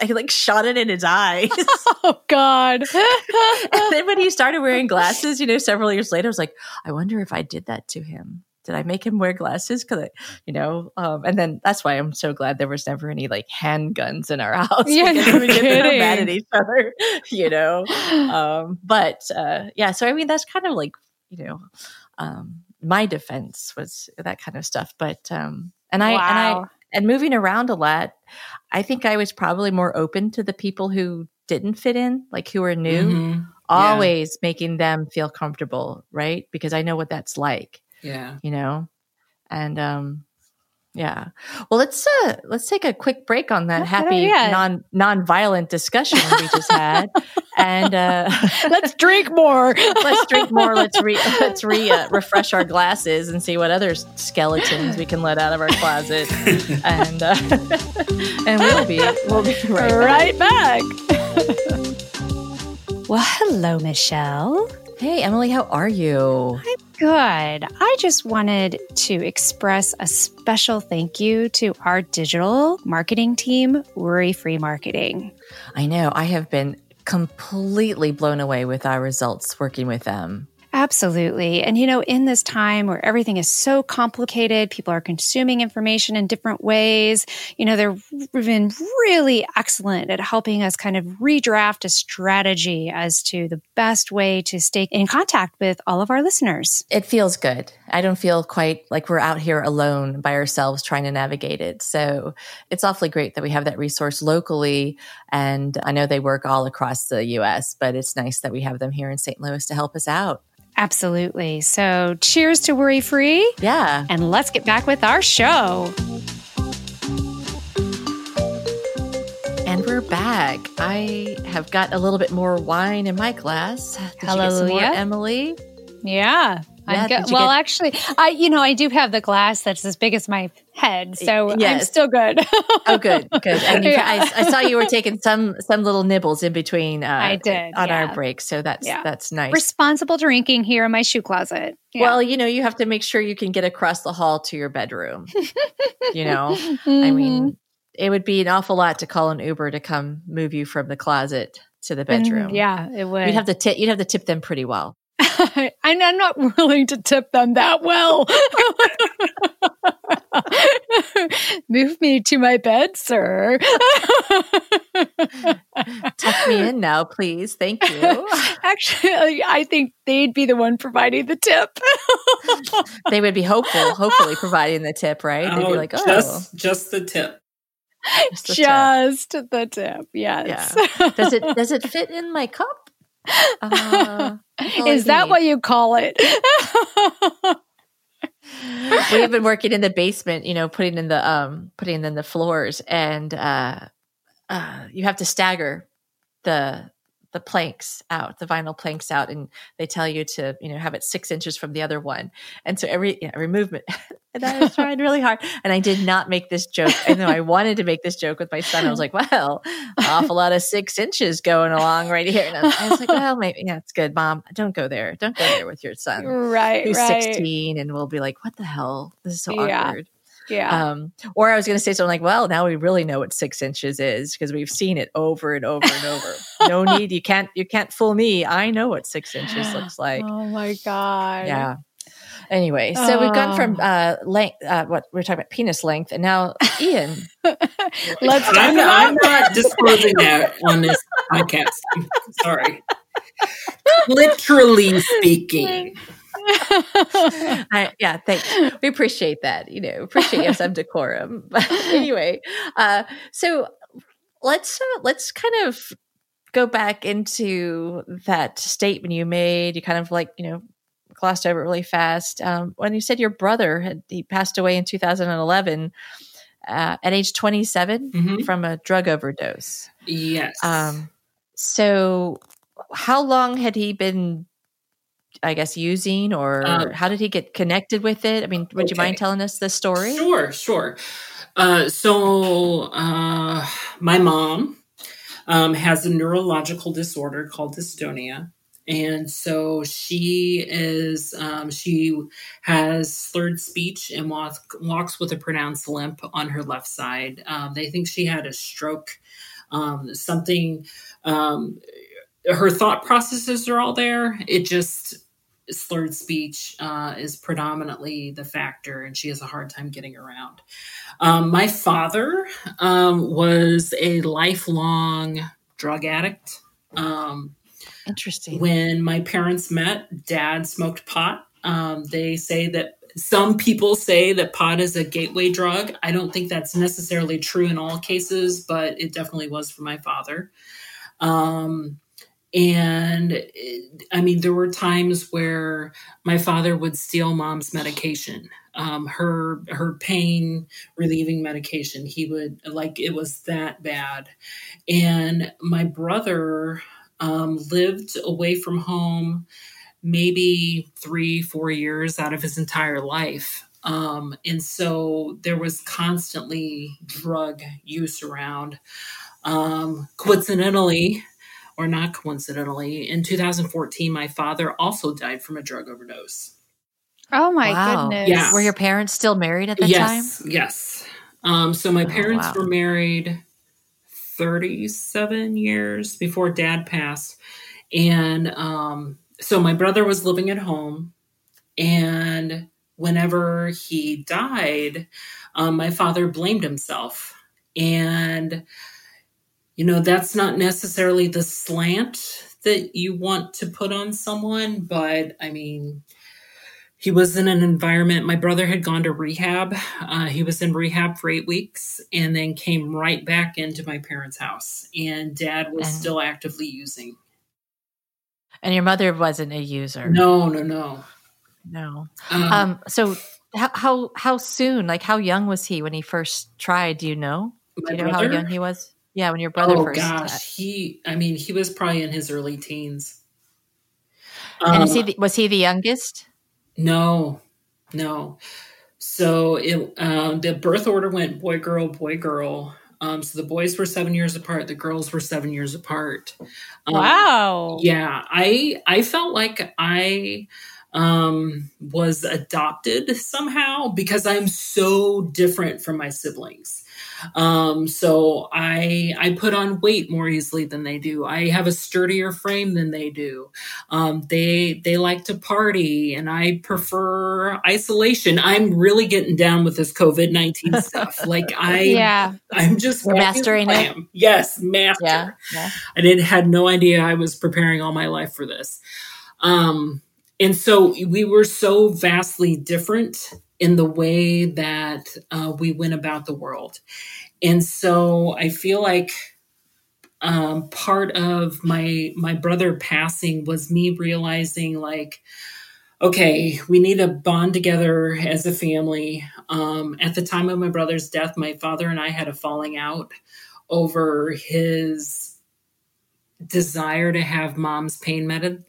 I like shot it in his eyes. oh God. and then when he started wearing glasses, you know, several years later, I was like, I wonder if I did that to him. Did I make him wear glasses? Cause I, you know, um, and then that's why I'm so glad there was never any like handguns in our house. Yeah, no we kidding. mad at each other, you know. Um, but uh, yeah, so I mean, that's kind of like, you know, um, my defense was that kind of stuff. But um, and I wow. and I and moving around a lot, I think I was probably more open to the people who didn't fit in, like who were new, mm-hmm. always yeah. making them feel comfortable, right? Because I know what that's like. Yeah. You know? And um yeah. Well, let's uh let's take a quick break on that happy non non-violent discussion we just had. and uh let's drink more. let's drink more. Let's re let's re uh, refresh our glasses and see what other skeletons we can let out of our closet. and uh and we'll be we'll be right, right back. well, hello, Michelle. Hey, Emily, how are you? I'm good. I just wanted to express a special thank you to our digital marketing team, Worry Free Marketing. I know. I have been completely blown away with our results working with them. Absolutely. And, you know, in this time where everything is so complicated, people are consuming information in different ways, you know, they've been really excellent at helping us kind of redraft a strategy as to the best way to stay in contact with all of our listeners. It feels good. I don't feel quite like we're out here alone by ourselves trying to navigate it. So it's awfully great that we have that resource locally. And I know they work all across the US, but it's nice that we have them here in St. Louis to help us out. Absolutely. So, cheers to worry free. Yeah. And let's get back with our show. And we're back. I have got a little bit more wine in my glass. Did Hallelujah. More, Emily? Yeah. Yeah, go- did you well, get- actually, I you know I do have the glass that's as big as my head, so I'm still good. Oh, good, good. And you, Yeah. I, I saw you were taking some some little nibbles in between. Uh, I did, on yeah. our break, so that's Yeah. that's nice. Responsible drinking here in my shoe closet. Yeah. Well, you know, you have to make sure you can get across the hall to your bedroom. you know, I Mhm. mean, it would be an awful lot to call an Uber to come move you from the closet to the Mhm. bedroom. yeah, it would. You'd have to tip. You'd have to tip them pretty well. and I'm not willing to tip them that well. Move me to my bed, sir. Tuck me in now, please. Thank you. Actually, I think they'd be the one providing the tip. they would be hopeful, hopefully providing the tip, right? They'd be Oh, like, oh, just just the tip. just the tip. Just the tip, yes. Does it does it fit in my cup? Uh, Is that what you call it? we've been working in the basement, you know, putting in the um putting in the floors and uh uh you have to stagger the the planks out, the vinyl planks out, and they tell you to, you know, have it six inches from the other one. And so every you know, every movement and I was trying really hard. And I did not make this joke. I know I wanted to make this joke with my son. I was like, well, awful lot of six inches going along right here. And I was, like, well, maybe yeah, it's good, mom. Don't go there. Don't go there with your son right, who's right. 16 and we'll be like what the hell this is so Yeah. awkward Yeah. um or i was going to say something like well now we really know what six inches is because we've seen it over and over and over no need you can't you can't fool me i know what six inches looks like oh my god. yeah anyway so we've gone from Oh. uh length uh what we're talking about penis length and now ian Let's I'm, I'm not disclosing that on this podcast. Sorry. Literally speaking. I, yeah, thanks. We appreciate that. You know, appreciate you some decorum. But anyway, uh, so let's uh, let's kind of go back into that statement you made. You kind of like you know glossed over it really fast um, when you said your brother had he passed away in 2011 uh, at age 27 Mhm. from a drug overdose. Yes. Um, so how long had he been, I guess, using or Uh, how did he get connected with it? I mean, would you mind telling us the story? Sure, sure. Uh, so, uh, my mom um, has a neurological disorder called dystonia. And so she is, um, she has slurred speech and walk, walks with a pronounced limp on her left side. Um, they think she had a stroke, um, something, um, her thought processes are all there. It just, slurred speech uh, is predominantly the factor, and she has a hard time getting around. Um, my father um, was a lifelong drug addict. Um, Interesting. when my parents met, dad smoked pot. Um, they say that some people say that pot is a gateway drug. I don't think that's necessarily true in all cases, but it definitely was for my father. Um, and I mean, there were times where my father would steal mom's medication, um, her her pain relieving medication. He would like it was that bad, and my brother um, lived away from home maybe three four years out of his entire life. Um, and so there was constantly drug use around. Um, coincidentally, or not coincidentally, in 2014, my father also died from a drug overdose. Oh my Wow. goodness. Yeah. Were your parents still married at that yes, time? yes. Yes. Um, so my Oh, parents wow. were married 37 years before dad passed. And um, so my brother was living at home, and whenever he died, um, my father blamed himself. And, you know, that's not necessarily the slant that you want to put on someone, but I mean, he was in an environment. My brother had gone to rehab. Uh, he was in rehab for eight weeks and then came right back into my parents' house. And dad was and, still actively using. And your mother wasn't a user? No, no, no. No. Um, um, so how, how, how soon, like how young was he when he first tried? Do you know? Do you know brother? how young he was? Yeah, when your brother oh, first. gosh, he. I mean, he was probably in his early teens. And is he um, the, was he the youngest? No, no. So it um, the birth order went boy girl boy girl. Um, so the boys were seven years apart. The girls were seven years apart. Um, wow. Yeah, I I felt like I um, was adopted somehow because I'm so different from my siblings. Um, so I I put on weight more easily than they do. I have a sturdier frame than they do. Um, they they like to party, and I prefer isolation. I'm really getting down with this COVID nineteen stuff. Like I yeah, I'm just mastering it. Yes, master. Yeah, yeah. I didn't had no idea I was preparing all my life for this. Um, and so we were so vastly different in the way that uh, we went about the world. And so I feel like um, part of my my brother passing was me realizing like okay we need to bond together as a family um, at the time of my brother's death my father and i had a falling out over his desire to have mom's pain meds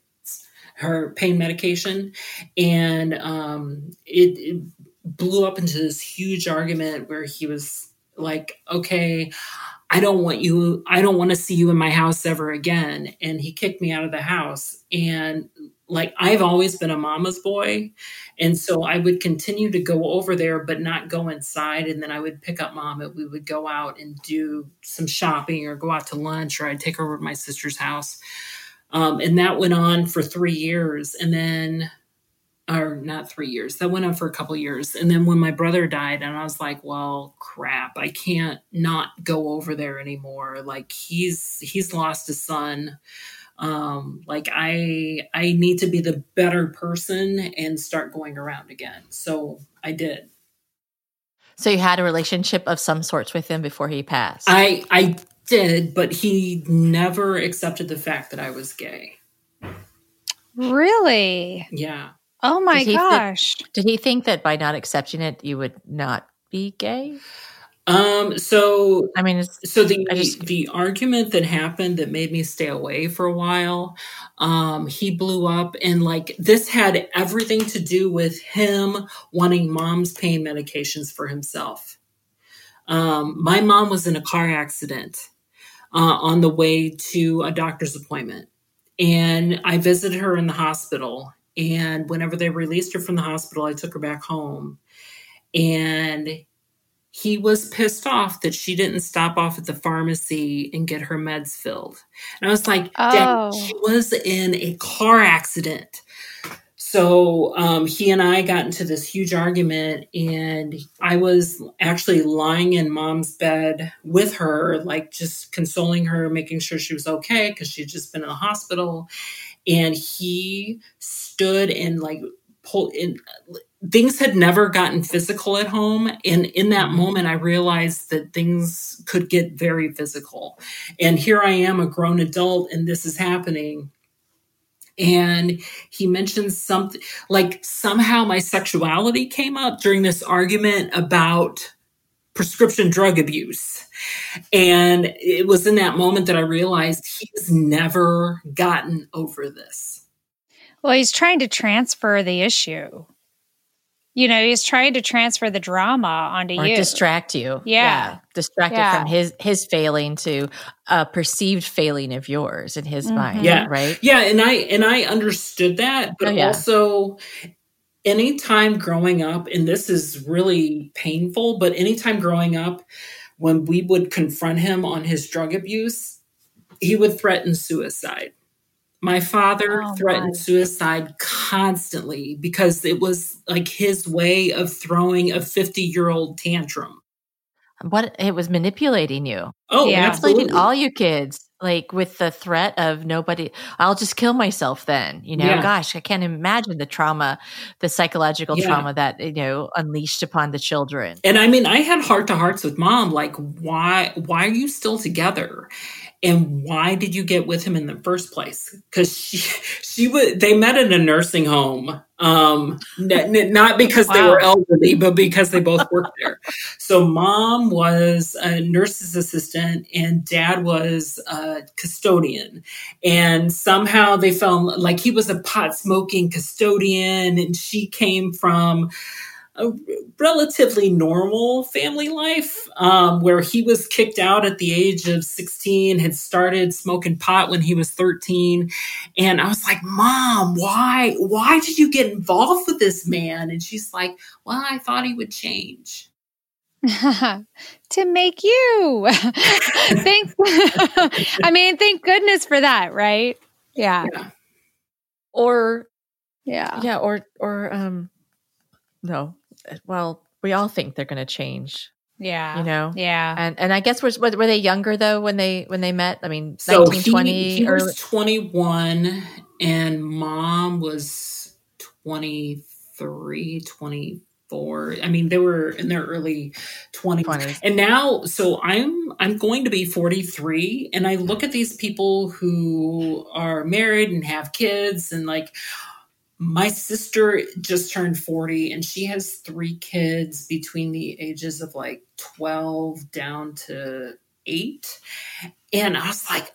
her pain medication and um, it, it blew up into this huge argument where he was like, okay, I don't want you, I don't want to see you in my house ever again. And he kicked me out of the house. And like, I've always been a mama's boy. And so I would continue to go over there, but not go inside. And then I would pick up mom and we would go out and do some shopping or go out to lunch, or I'd take her over to my sister's house. Um, and that went on for three years. And then or not three years that went on for a couple years. And then when my brother died and i was like well crap i can't not go over there anymore. Like he's he's lost a son. Um like i i need to be the better person and start going around again. So i did. So you had a relationship of some sorts with him before he passed? I i did but he never accepted the fact that i was gay. Really? Yeah Oh my did gosh. Th- did he think that by not accepting it, you would not be gay? Um, so I mean, so the just, the argument that happened that made me stay away for a while, um, he blew up, and like this had everything to do with him wanting mom's pain medications for himself. Um, my mom was in a car accident uh, on the way to a doctor's appointment, and I visited her in the hospital, and whenever they released her from the hospital, I took her back home. And he was pissed off that she didn't stop off at the pharmacy and get her meds filled. And I was like, oh. she was in a car accident. So um, he and I got into this huge argument, and I was actually lying in mom's bed with her, like just consoling her, making sure she was okay because she'd just been in the hospital. And he stood and like pulled in things had never gotten physical at home. And in that mm-hmm. moment i realized that things could get very physical. And here i am a grown adult and this is happening. And he mentions something like somehow my sexuality came up during this argument about prescription drug abuse and it was in that moment that i realized he's never gotten over this well, he's trying to transfer the issue. You know, he's trying to transfer the drama onto or you. Distract you. Yeah. yeah. Distract yeah. from his his failing to a perceived failing of yours in his mm-hmm. mind. Yeah. Right. Yeah. And I and I understood that, but oh, yeah. also anytime growing up, and this is really painful, but anytime growing up, when we would confront him on his drug abuse, he would threaten suicide My father Oh, threatened my. suicide constantly because it was like his way of throwing a 50 year old tantrum. What it was manipulating you, Oh, Yeah. manipulating all you kids, like with the threat of nobody. I'll just kill myself then. You know, Yeah. gosh, I can't imagine the trauma, the psychological Yeah. trauma that you know unleashed upon the children. And I mean, I had heart to hearts with mom, like, why, why are you still together? And why did you get with him in the first place? Because she, she would, they met in a nursing home. Um, n- n- not because they were elderly, but because they both worked there. So mom was a nurse's assistant and dad was a custodian. And somehow they felt like he was a pot smoking custodian and she came from a relatively normal family life um, where he was kicked out at the age of 16 had started smoking pot when he was 13 and i was like mom why why did you get involved with this man and she's like well i thought he would change to make you. thank I mean, thank goodness for that, right? Yeah. yeah Or Yeah. yeah, or or um, no. Uh, well, we all think they're going to change. Yeah. You know. Yeah. And and I guess was were they younger though when they when they met? I mean, so nineteen he, he or was 21 and mom was 23 24 i mean they were in their early 20s twenties. and now so i'm i'm going to be 43 and i look at these people who are married and have kids and like my sister just turned 40 and she has three kids between the ages of like 12 down to 8 and i was like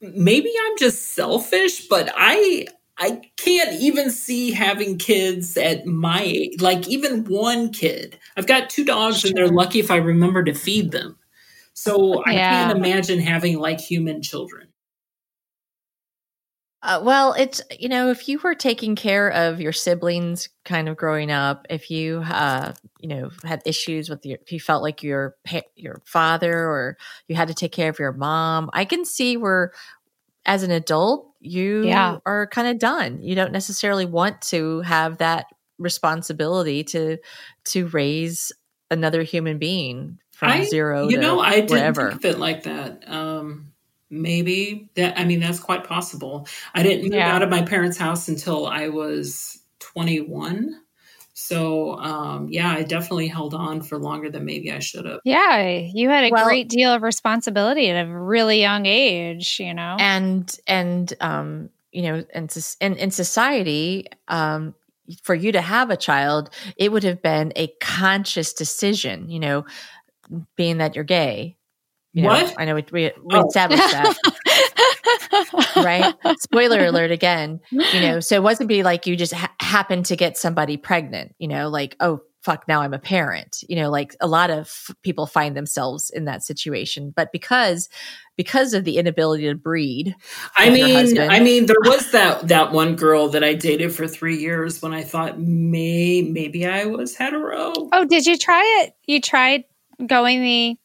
maybe i'm just selfish but i i can't even see having kids at my age like even one kid. I've got two dogs and they're lucky if i remember to feed them. So i can't imagine having like human children Uh, well, it's you know, if you were taking care of your siblings, kind of growing up, if you uh, you know had issues with your, if you felt like your your father or you had to take care of your mom, I can see where, as an adult, you Yeah. are kind of done. You don't necessarily want to have that responsibility to to raise another human being from I- zero you know i didn't wherever. think of it like that um maybe that i mean that's quite possible i didn't move Yeah. out of my parents house until i was 21 so um yeah i definitely held on for longer than maybe i should have Yeah. You had a Well- great deal of responsibility at a really young age, you know? and and um you know and in, in society um for you to have a child it would have been a conscious decision you know being that you're gay you know, What? i know we, we, we Oh. established that right spoiler alert again you know so it wasn't be like you just ha- happened to get somebody pregnant you know like oh fuck now i'm a parent you know like a lot of people find themselves in that situation but because because of the inability to breed i mean husband. i mean there was that that one girl that i dated for three years when i thought may maybe i was hetero Oh, did you try it? You tried going the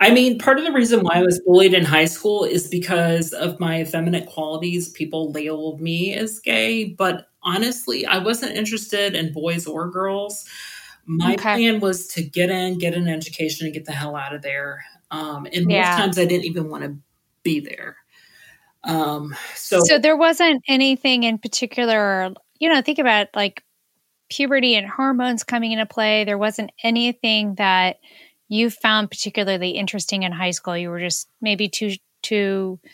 I mean, part of the reason why I was bullied in high school is because of my effeminate qualities. People labeled me as gay, but honestly, I wasn't interested in boys or girls. My Okay. plan was to get in, get an education, and get the hell out of there. Um, and most Yeah. times I didn't even want to be there. Um, so, so there wasn't anything in particular, you know, think about like puberty and hormones coming into play. There wasn't anything that you found particularly interesting in high school. You were just maybe too too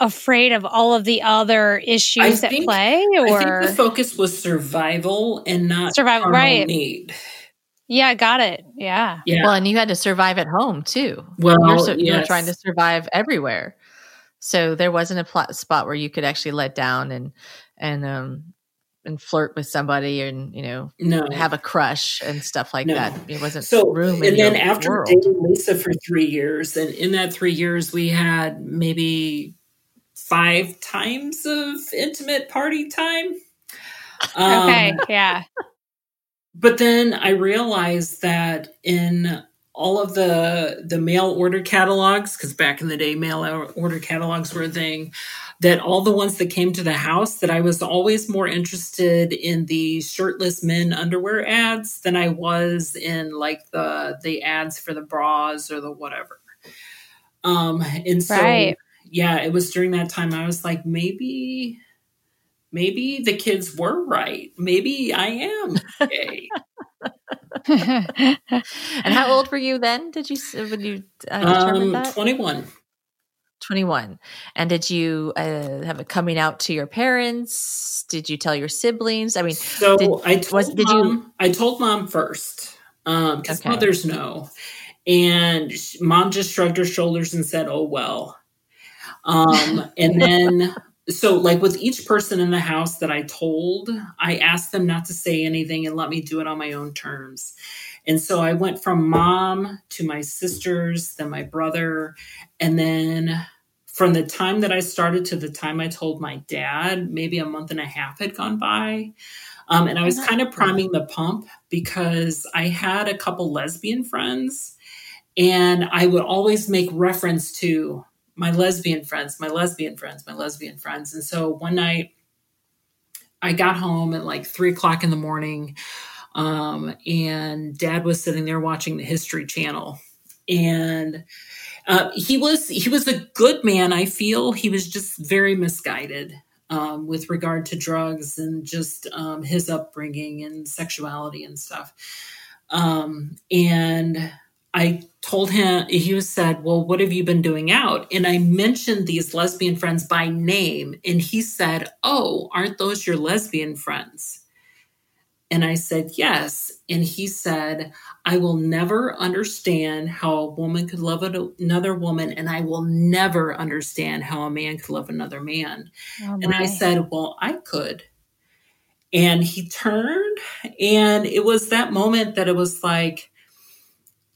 afraid of all of the other issues at think- play I or think the focus was survival and not Survival, right. need. yeah got it yeah Yeah. Well, and you had to survive at home too. Well, you're, so, you were yes. trying to survive everywhere, so there wasn't a pl- spot where you could actually let down and and um and flirt with somebody and you know no. have a crush and stuff like No. that. It wasn't So, room. and in then your after world. dating Lisa for three years, and in that three years, we had maybe five times of intimate party time. Um, okay yeah But then I realized that in all of the the mail order catalogs because back in the day mail order catalogs were a thing that all the ones that came to the house that i was always more interested in the shirtless men underwear ads than i was in like the the ads for the bras or the whatever um and so right. yeah it was during that time i was like maybe maybe the kids were right maybe i am gay and how old were you then? Did you when you uh, determine um, that? Twenty one. 21 and did you uh, have a coming out to your parents? Did you tell your siblings? I mean so did, i told was, did mom, you i told mom first um because okay. mothers know. And mom just shrugged her shoulders and said oh well. Um and then so like with each person in the house that I told, I asked them not to say anything and let me do it on my own terms. And so I went from mom to my sisters, then my brother, and then from the time that I started to the time I told my dad, maybe a month and a half had gone by. Um, and I was kind of priming the pump because I had a couple lesbian friends and I would always make reference to my lesbian friends, my lesbian friends, my lesbian friends. And so one night I got home at like three o'clock in the morning, um, and dad was sitting there watching the History Channel. And uh, he was he was a good man. I feel he was just very misguided um, with regard to drugs and just um, his upbringing and sexuality and stuff. Um, and I told him, he said, Well, what have you been doing out? And I mentioned these lesbian friends by name. And he said, Oh, aren't those your lesbian friends? And I said, Yes. And he said, I will never understand how a woman could love another woman, and I will never understand how a man could love another man. Oh and I said, Well, I could. And he turned, and it was that moment that it was like,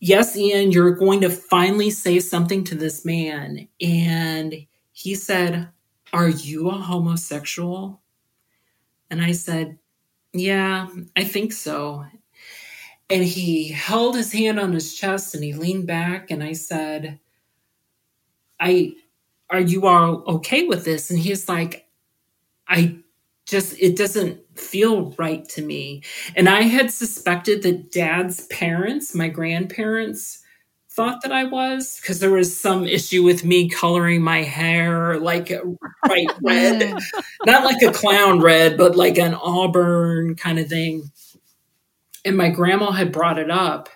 yes, Ian, you're going to finally say something to this man. And he said, Are you a homosexual? And I said, Yeah, I think so. And he held his hand on his chest and he leaned back and I said, I are you all okay with this? And he's like, I just it doesn't feel right to me. And I had suspected that dad's parents, my grandparents, thought that I was because there was some issue with me coloring my hair like bright red, not like a clown red, but like an auburn kind of thing. And my grandma had brought it up.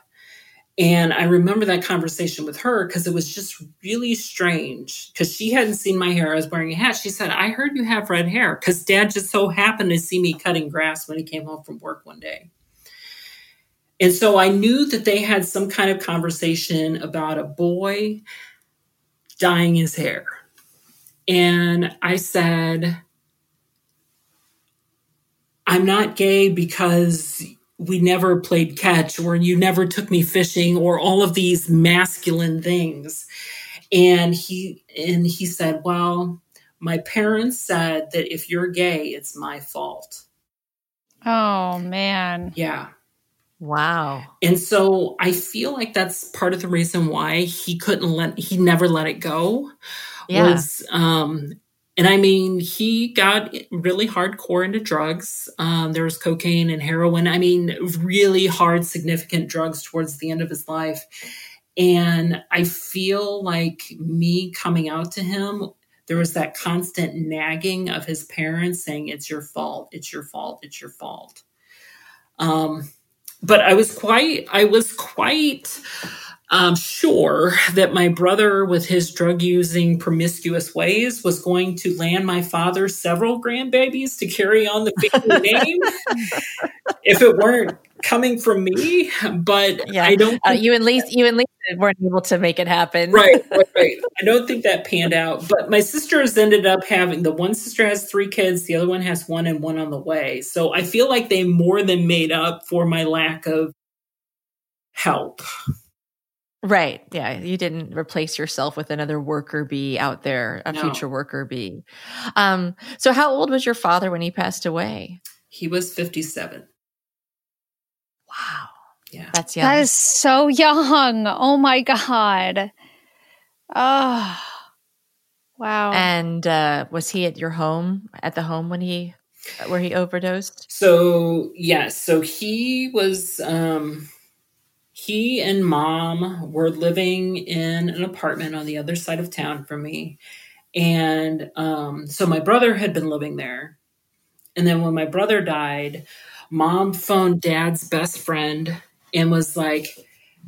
And I remember that conversation with her because it was just really strange because she hadn't seen my hair. I was wearing a hat. She said, I heard you have red hair because dad just so happened to see me cutting grass when he came home from work one day. And so I knew that they had some kind of conversation about a boy dyeing his hair. And I said, I'm not gay because we never played catch or you never took me fishing or all of these masculine things. And he and he said well my parents said that if you're gay it's my fault. Oh man. Yeah wow and so i feel like that's part of the reason why he couldn't let he never let it go yeah. was um and I mean, he got really hardcore into drugs. Um, there was cocaine and heroin. I mean, really hard, significant drugs towards the end of his life. And I feel like me coming out to him, there was that constant nagging of his parents saying, It's your fault, it's your fault, it's your fault. Um, but I was quite, I was quite um, sure that my brother, with his drug using promiscuous ways, was going to land my father several grandbabies to carry on the family name. If it weren't coming from me. But yeah. I don't. Uh, you and Lisa, you and Lisa weren't able to make it happen. right, right, right. I don't think that panned out. But my sisters ended up having the one sister has three kids, the other one has one and one on the way. So I feel like they more than made up for my lack of help. Right. Yeah. You didn't replace yourself with another worker bee out there, a no. future worker bee. Um, so how old was your father when he passed away? He was 57. Wow. Yeah. That's young. That is so young. Oh my God. Oh, wow. and uh, was he at your home, at the home when he, where he overdosed? So yes, so he was um he and mom were living in an apartment on the other side of town from me. And um so my brother had been living there. And then when my brother died, mom phoned dad's best friend and was like,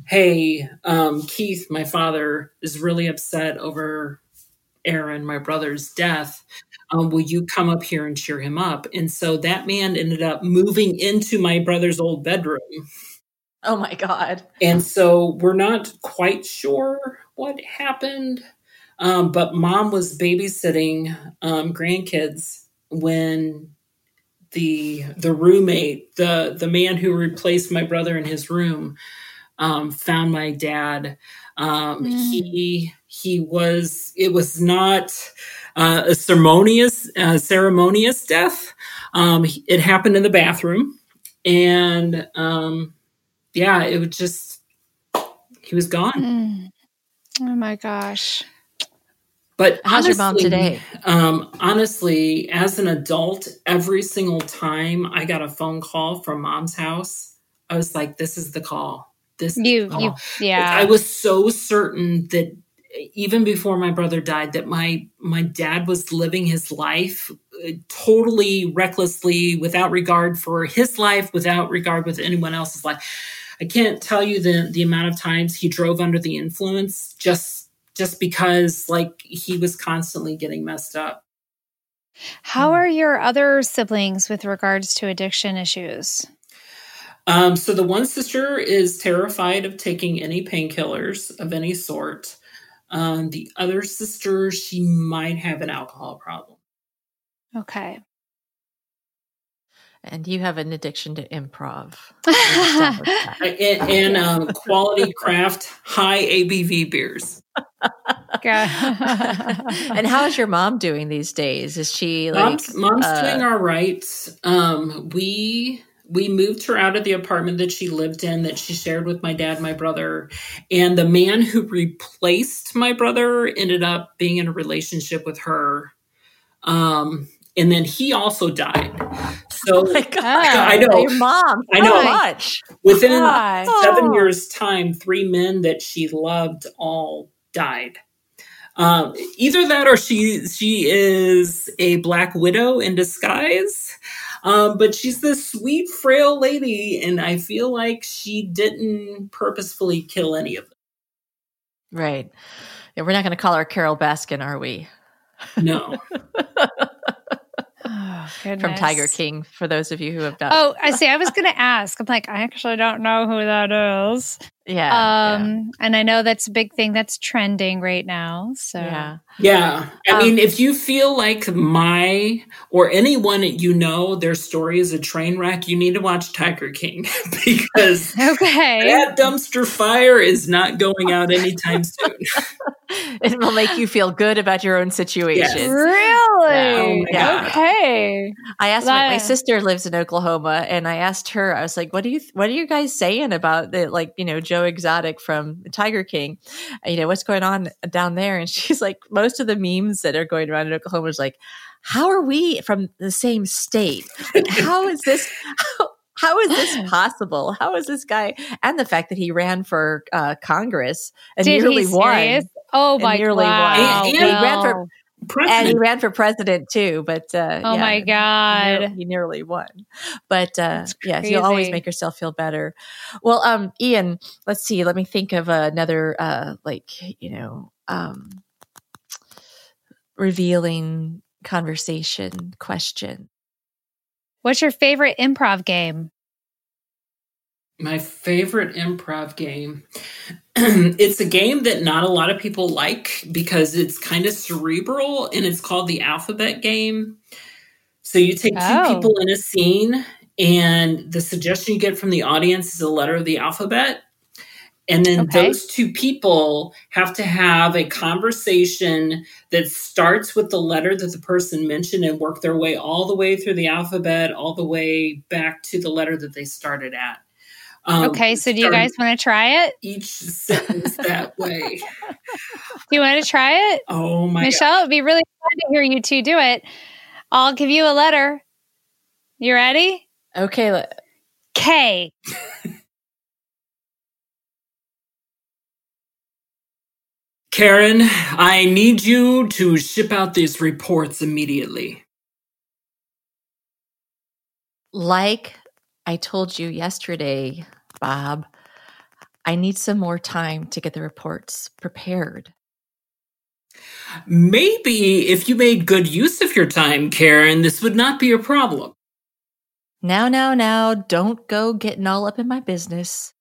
Hey, um, Keith, my father, is really upset over Aaron, my brother's death. Um, will you come up here and cheer him up? And so that man ended up moving into my brother's old bedroom. Oh my God. And so we're not quite sure what happened. Um, but mom was babysitting um, grandkids when the the roommate, the the man who replaced my brother in his room, um, found my dad. Um, Mm. He he was. It was not uh, a ceremonious uh, ceremonious death. Um, it happened in the bathroom, and um, yeah, it was just he was gone. Mm. Oh my gosh. But How's your mom honestly, today? Um, honestly, as an adult, every single time I got a phone call from mom's house, I was like, "This is the call. This is You, the you, call." yeah. I was so certain that even before my brother died, that my my dad was living his life uh, totally recklessly, without regard for his life, without regard with anyone else's life. I can't tell you the the amount of times he drove under the influence just just because like he was constantly getting messed up. How are your other siblings with regards to addiction issues? Um, so the one sister is terrified of taking any painkillers of any sort. Um, the other sister, she might have an alcohol problem. Okay. And you have an addiction to improv. We've established that. And, and um, quality craft, high ABV beers. and how is your mom doing these days? Is she like mom's mom's uh, doing all right. Um, we we moved her out of the apartment that she lived in that she shared with my dad, my brother, and the man who replaced my brother ended up being in a relationship with her. Um, and then he also died. So Oh my God. I know. Your mom. I know. So much. within Why? seven Oh. years' time, three men that she loved all died. Um, either that or she she is a black widow in disguise. Um, but she's this sweet, frail lady, and I feel like she didn't purposefully kill any of them. Right. Yeah, we're not going to call her Carole Baskin, are we? No. Oh, From. Tiger King, for those of you who have not. Oh, I see. I was going to ask. I'm like, I actually don't know who that is. Yeah. yeah. Um, and I know that's a big thing that's trending right now. So, yeah. Yeah. I Um, mean, if you feel like my or anyone that you know, their story is a train wreck, you need to watch Tiger King because okay. that dumpster fire is not going out anytime soon. It will make you feel good about your own situation. Yes. Really? Oh my Okay. I asked my, my sister lives in Oklahoma, and I asked her. I was like, "What do you What are you guys saying about the like you know Joe Exotic from the Tiger King? You know what's going on down there?" And she's like, "Most of the memes that are going around in Oklahoma is like, how are we from the same state? Like, how is this?" How, how is this possible? How is this guy? And the fact that he ran for uh, Congress and Did nearly he won. Oh my nearly won. wow. And- and he ran for Well, and he ran for president too. But uh, Oh yeah, my he near- God. he nearly won. But uh, yes, you'll always make yourself feel better. Well, um, Ian, let's see. Let me think of another uh, like you know um, revealing conversation question. What's your favorite improv game? My favorite improv game. it's a game that not a lot of people like because it's kind of cerebral and it's called the alphabet game. So you take two oh. people in a scene and the suggestion you get from the audience is a letter of the alphabet. And then Okay. those two people have to have a conversation that starts with the letter that the person mentioned and work their way all the way through the alphabet, all the way back to the letter that they started at. Um, okay, so do you guys want to try it? each sentence that way? Do you want to try it? Oh my! Michelle, it'd be really fun to hear you two do it. I'll give you a letter. You ready? Okay, le- K. Karen, I need you to ship out these reports immediately. like I told you yesterday, Bob, I need some more time to get the reports prepared. Maybe if you made good use of your time, Karen, this would not be a problem. Now, now, now, don't go getting all up in my business.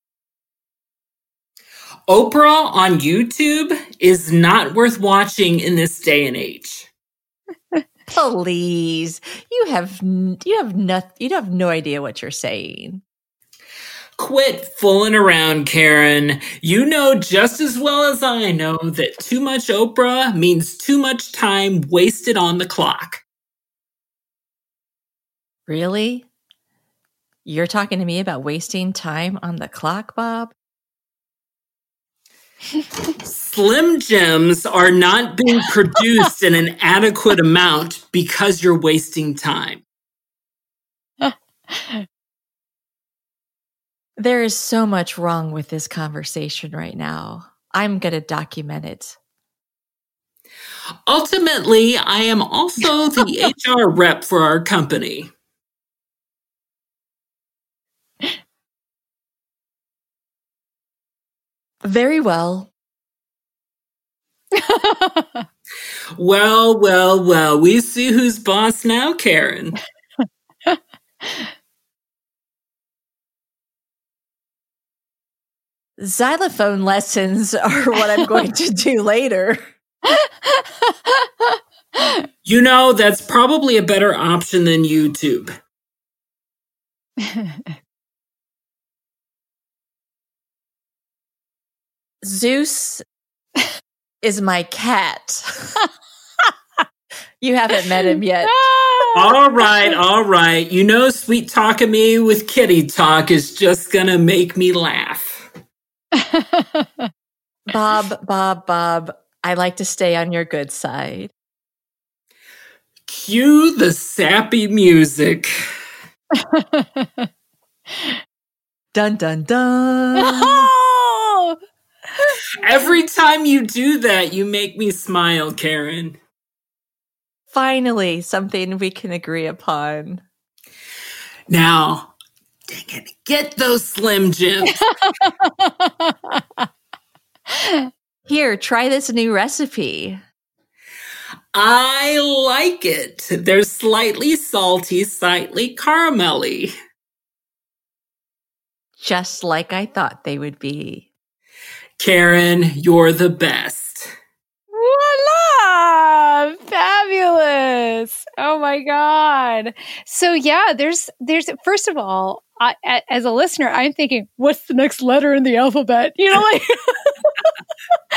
Oprah on YouTube is not worth watching in this day and age. Please, you have you have no you have no idea what you're saying. Quit fooling around, Karen. You know just as well as I know that too much Oprah means too much time wasted on the clock. Really? You're talking to me about wasting time on the clock, Bob? Slim Jims are not being produced in an adequate amount because you're wasting time. There is so much wrong with this conversation right now. I'm going to document it. Ultimately, I am also the HR rep for our company. Very well. Well, well, well, we see who's boss now, Karen. Xylophone lessons are what I'm going to do later. You know, that's probably a better option than YouTube. Zeus is my cat. you haven't met him yet. Ah! All right, all right. You know, sweet talking me with kitty talk is just gonna make me laugh. Bob, Bob, Bob, I like to stay on your good side. Cue the sappy music. Dun dun dun. Every time you do that, you make me smile, Karen. Finally, something we can agree upon. Now, dang it, get those Slim Jims. Here, try this new recipe. I like it. They're slightly salty, slightly caramelly. Just like I thought they would be. Karen, you're the best. Voila! Fabulous. Oh my god. So yeah, there's there's first of all, I, as a listener, I'm thinking, what's the next letter in the alphabet? You know, like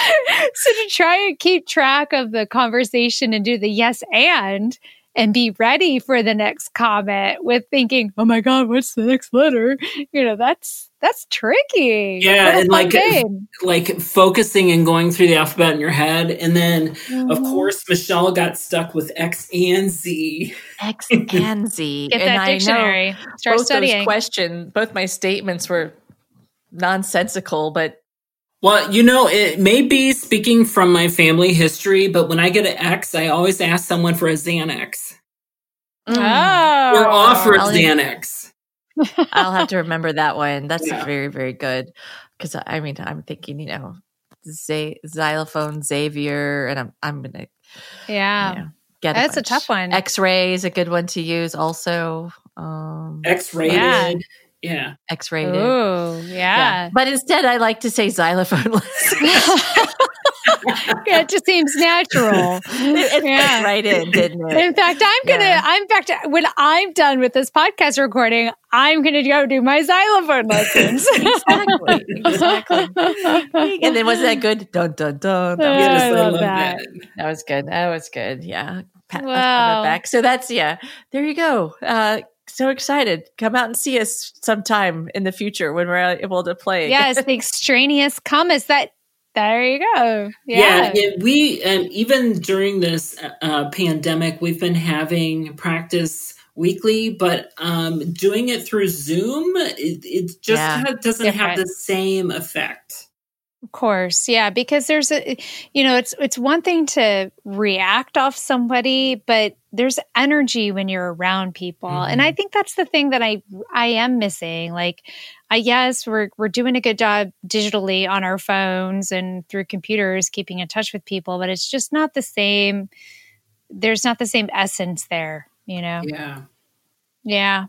so to try and keep track of the conversation and do the yes and and be ready for the next comment with thinking, oh my god, what's the next letter? You know, that's that's tricky. Yeah, and like game. like focusing and going through the alphabet in your head. And then of Mhm. course Michelle got stuck with X and Z. X and Z. Get and that I know dictionary. Start both studying. those questions, both my statements were nonsensical, but Well, you know, it may be speaking from my family history, but when I get an X, I always ask someone for a Xanax. mm, Oh. Or offer a I'll- Xanax. I'll have to remember that one. That's Yeah. very, very good. Because I mean, I'm thinking, you know, Z- xylophone Xavier, and I'm I'm gonna Yeah. you know, get. That's a bunch. tough one. X-ray is a good one to use. Also, um, X-rated. Yeah. Yeah. X-rated. Oh, yeah. But instead, I like to say xylophone lessons. yeah, it just seems natural. it fit Yeah. right in, didn't it? In fact, I'm gonna. Yeah. I'm in fact when I'm done with this podcast recording, I'm gonna go do my xylophone lessons. exactly, exactly. And then was that good? Dun dun dun. That was, Yeah, I Yes, I love love that. that. that was good. That was good. Yeah. Pat myself on the Wow. back. So that's yeah. There you go. Uh, so excited. Come out and see us sometime in the future when we're able to play. Yes, the extraneous commas that there you go. Yeah, yeah we um, even during this uh, pandemic, we've been having practice weekly, but um, doing it through Zoom, it, it just yeah. doesn't Different. have the same effect. Of course, yeah, because there's a, you know, it's it's one thing to react off somebody, but there's energy when you're around people, mm-hmm. and I mm-hmm. think that's the thing that I I am missing. Like, I yes, we're we're doing a good job digitally on our phones and through computers, keeping in touch with people, but it's just not the same. There's not the same essence there, you know. Yeah. Yeah.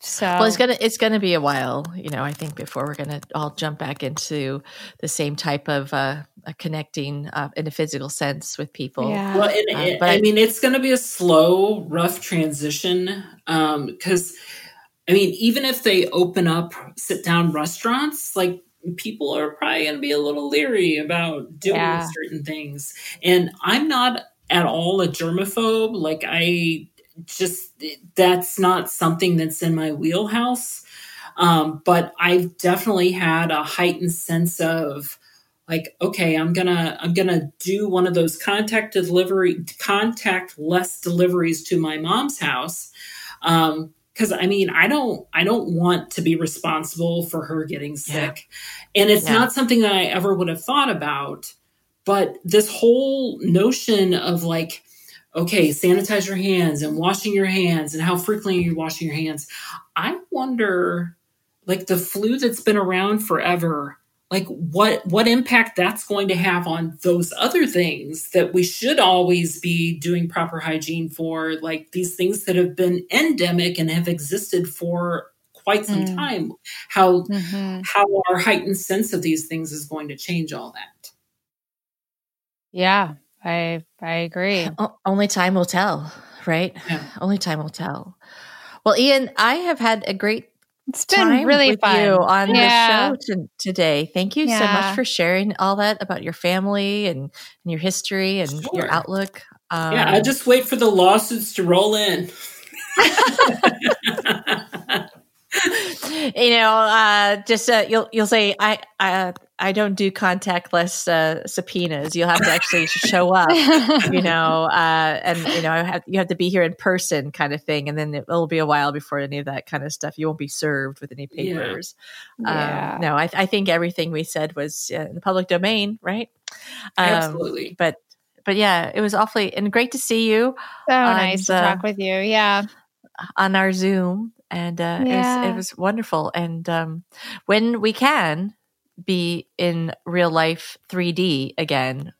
So well, it's gonna it's gonna be a while, you know. I think before we're gonna all jump back into the same type of uh, connecting uh, in a physical sense with people. Yeah. Well, and, uh, but I, mean, it's gonna be a slow, rough transition because, um, I mean, even if they open up sit down restaurants, like people are probably gonna be a little leery about doing yeah. certain things. And I'm not at all a germaphobe. Like I just that's not something that's in my wheelhouse. Um, but I've definitely had a heightened sense of like, okay, I'm gonna I'm gonna do one of those contact delivery contact less deliveries to my mom's house. Um, because I mean, I don't, I don't want to be responsible for her getting sick, yeah. and it's yeah. not something that I ever would have thought about. But this whole notion of like, okay, sanitize your hands and washing your hands and how frequently are you washing your hands? I wonder, like the flu that's been around forever, like what what impact that's going to have on those other things that we should always be doing proper hygiene for, like these things that have been endemic and have existed for quite some mm. time. How mm-hmm. how our heightened sense of these things is going to change all that. Yeah, I I agree. O- only time will tell, right? Yeah. Only time will tell. Well, Ian, I have had a great it's been really fun you on yeah. the show to, today. Thank you yeah. so much for sharing all that about your family and, and your history and sure. your outlook. Um, yeah, I just wait for the lawsuits to roll in. you know, uh, just uh, you'll you'll say I I I don't do contactless uh, subpoenas. You'll have to actually show up, you know, uh, and you know have, you have to be here in person, kind of thing. And then it, will be a while before any of that kind of stuff. You won't be served with any papers. Yeah. Um, yeah. No, I, I, think everything we said was uh, in the public domain, right? Um, Absolutely. But but yeah, it was awfully and great to see you. So nice to talk with you. Yeah, on our Zoom and uh, yeah. it, was, it was wonderful. And um, when we can be in real life 3D again,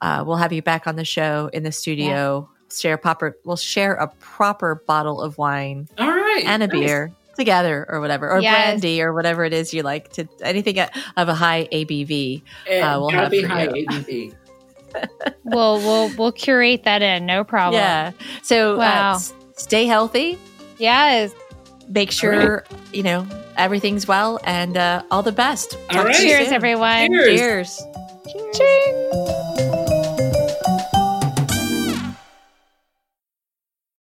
uh, we'll have you back on the show in the studio. Yeah. Share proper. We'll share a proper bottle of wine. All right, and a nice. beer together or whatever, or yes. brandy or whatever it is you like to. Anything of a high ABV. Uh, we'll have be high you. ABV. we'll we'll we'll curate that in. No problem. Yeah. So uh, wow. Uh, stay healthy. Yes make sure right. you know everything's well and uh, all the best. All right. Cheers, everyone. Cheers. Cheers. Cheers.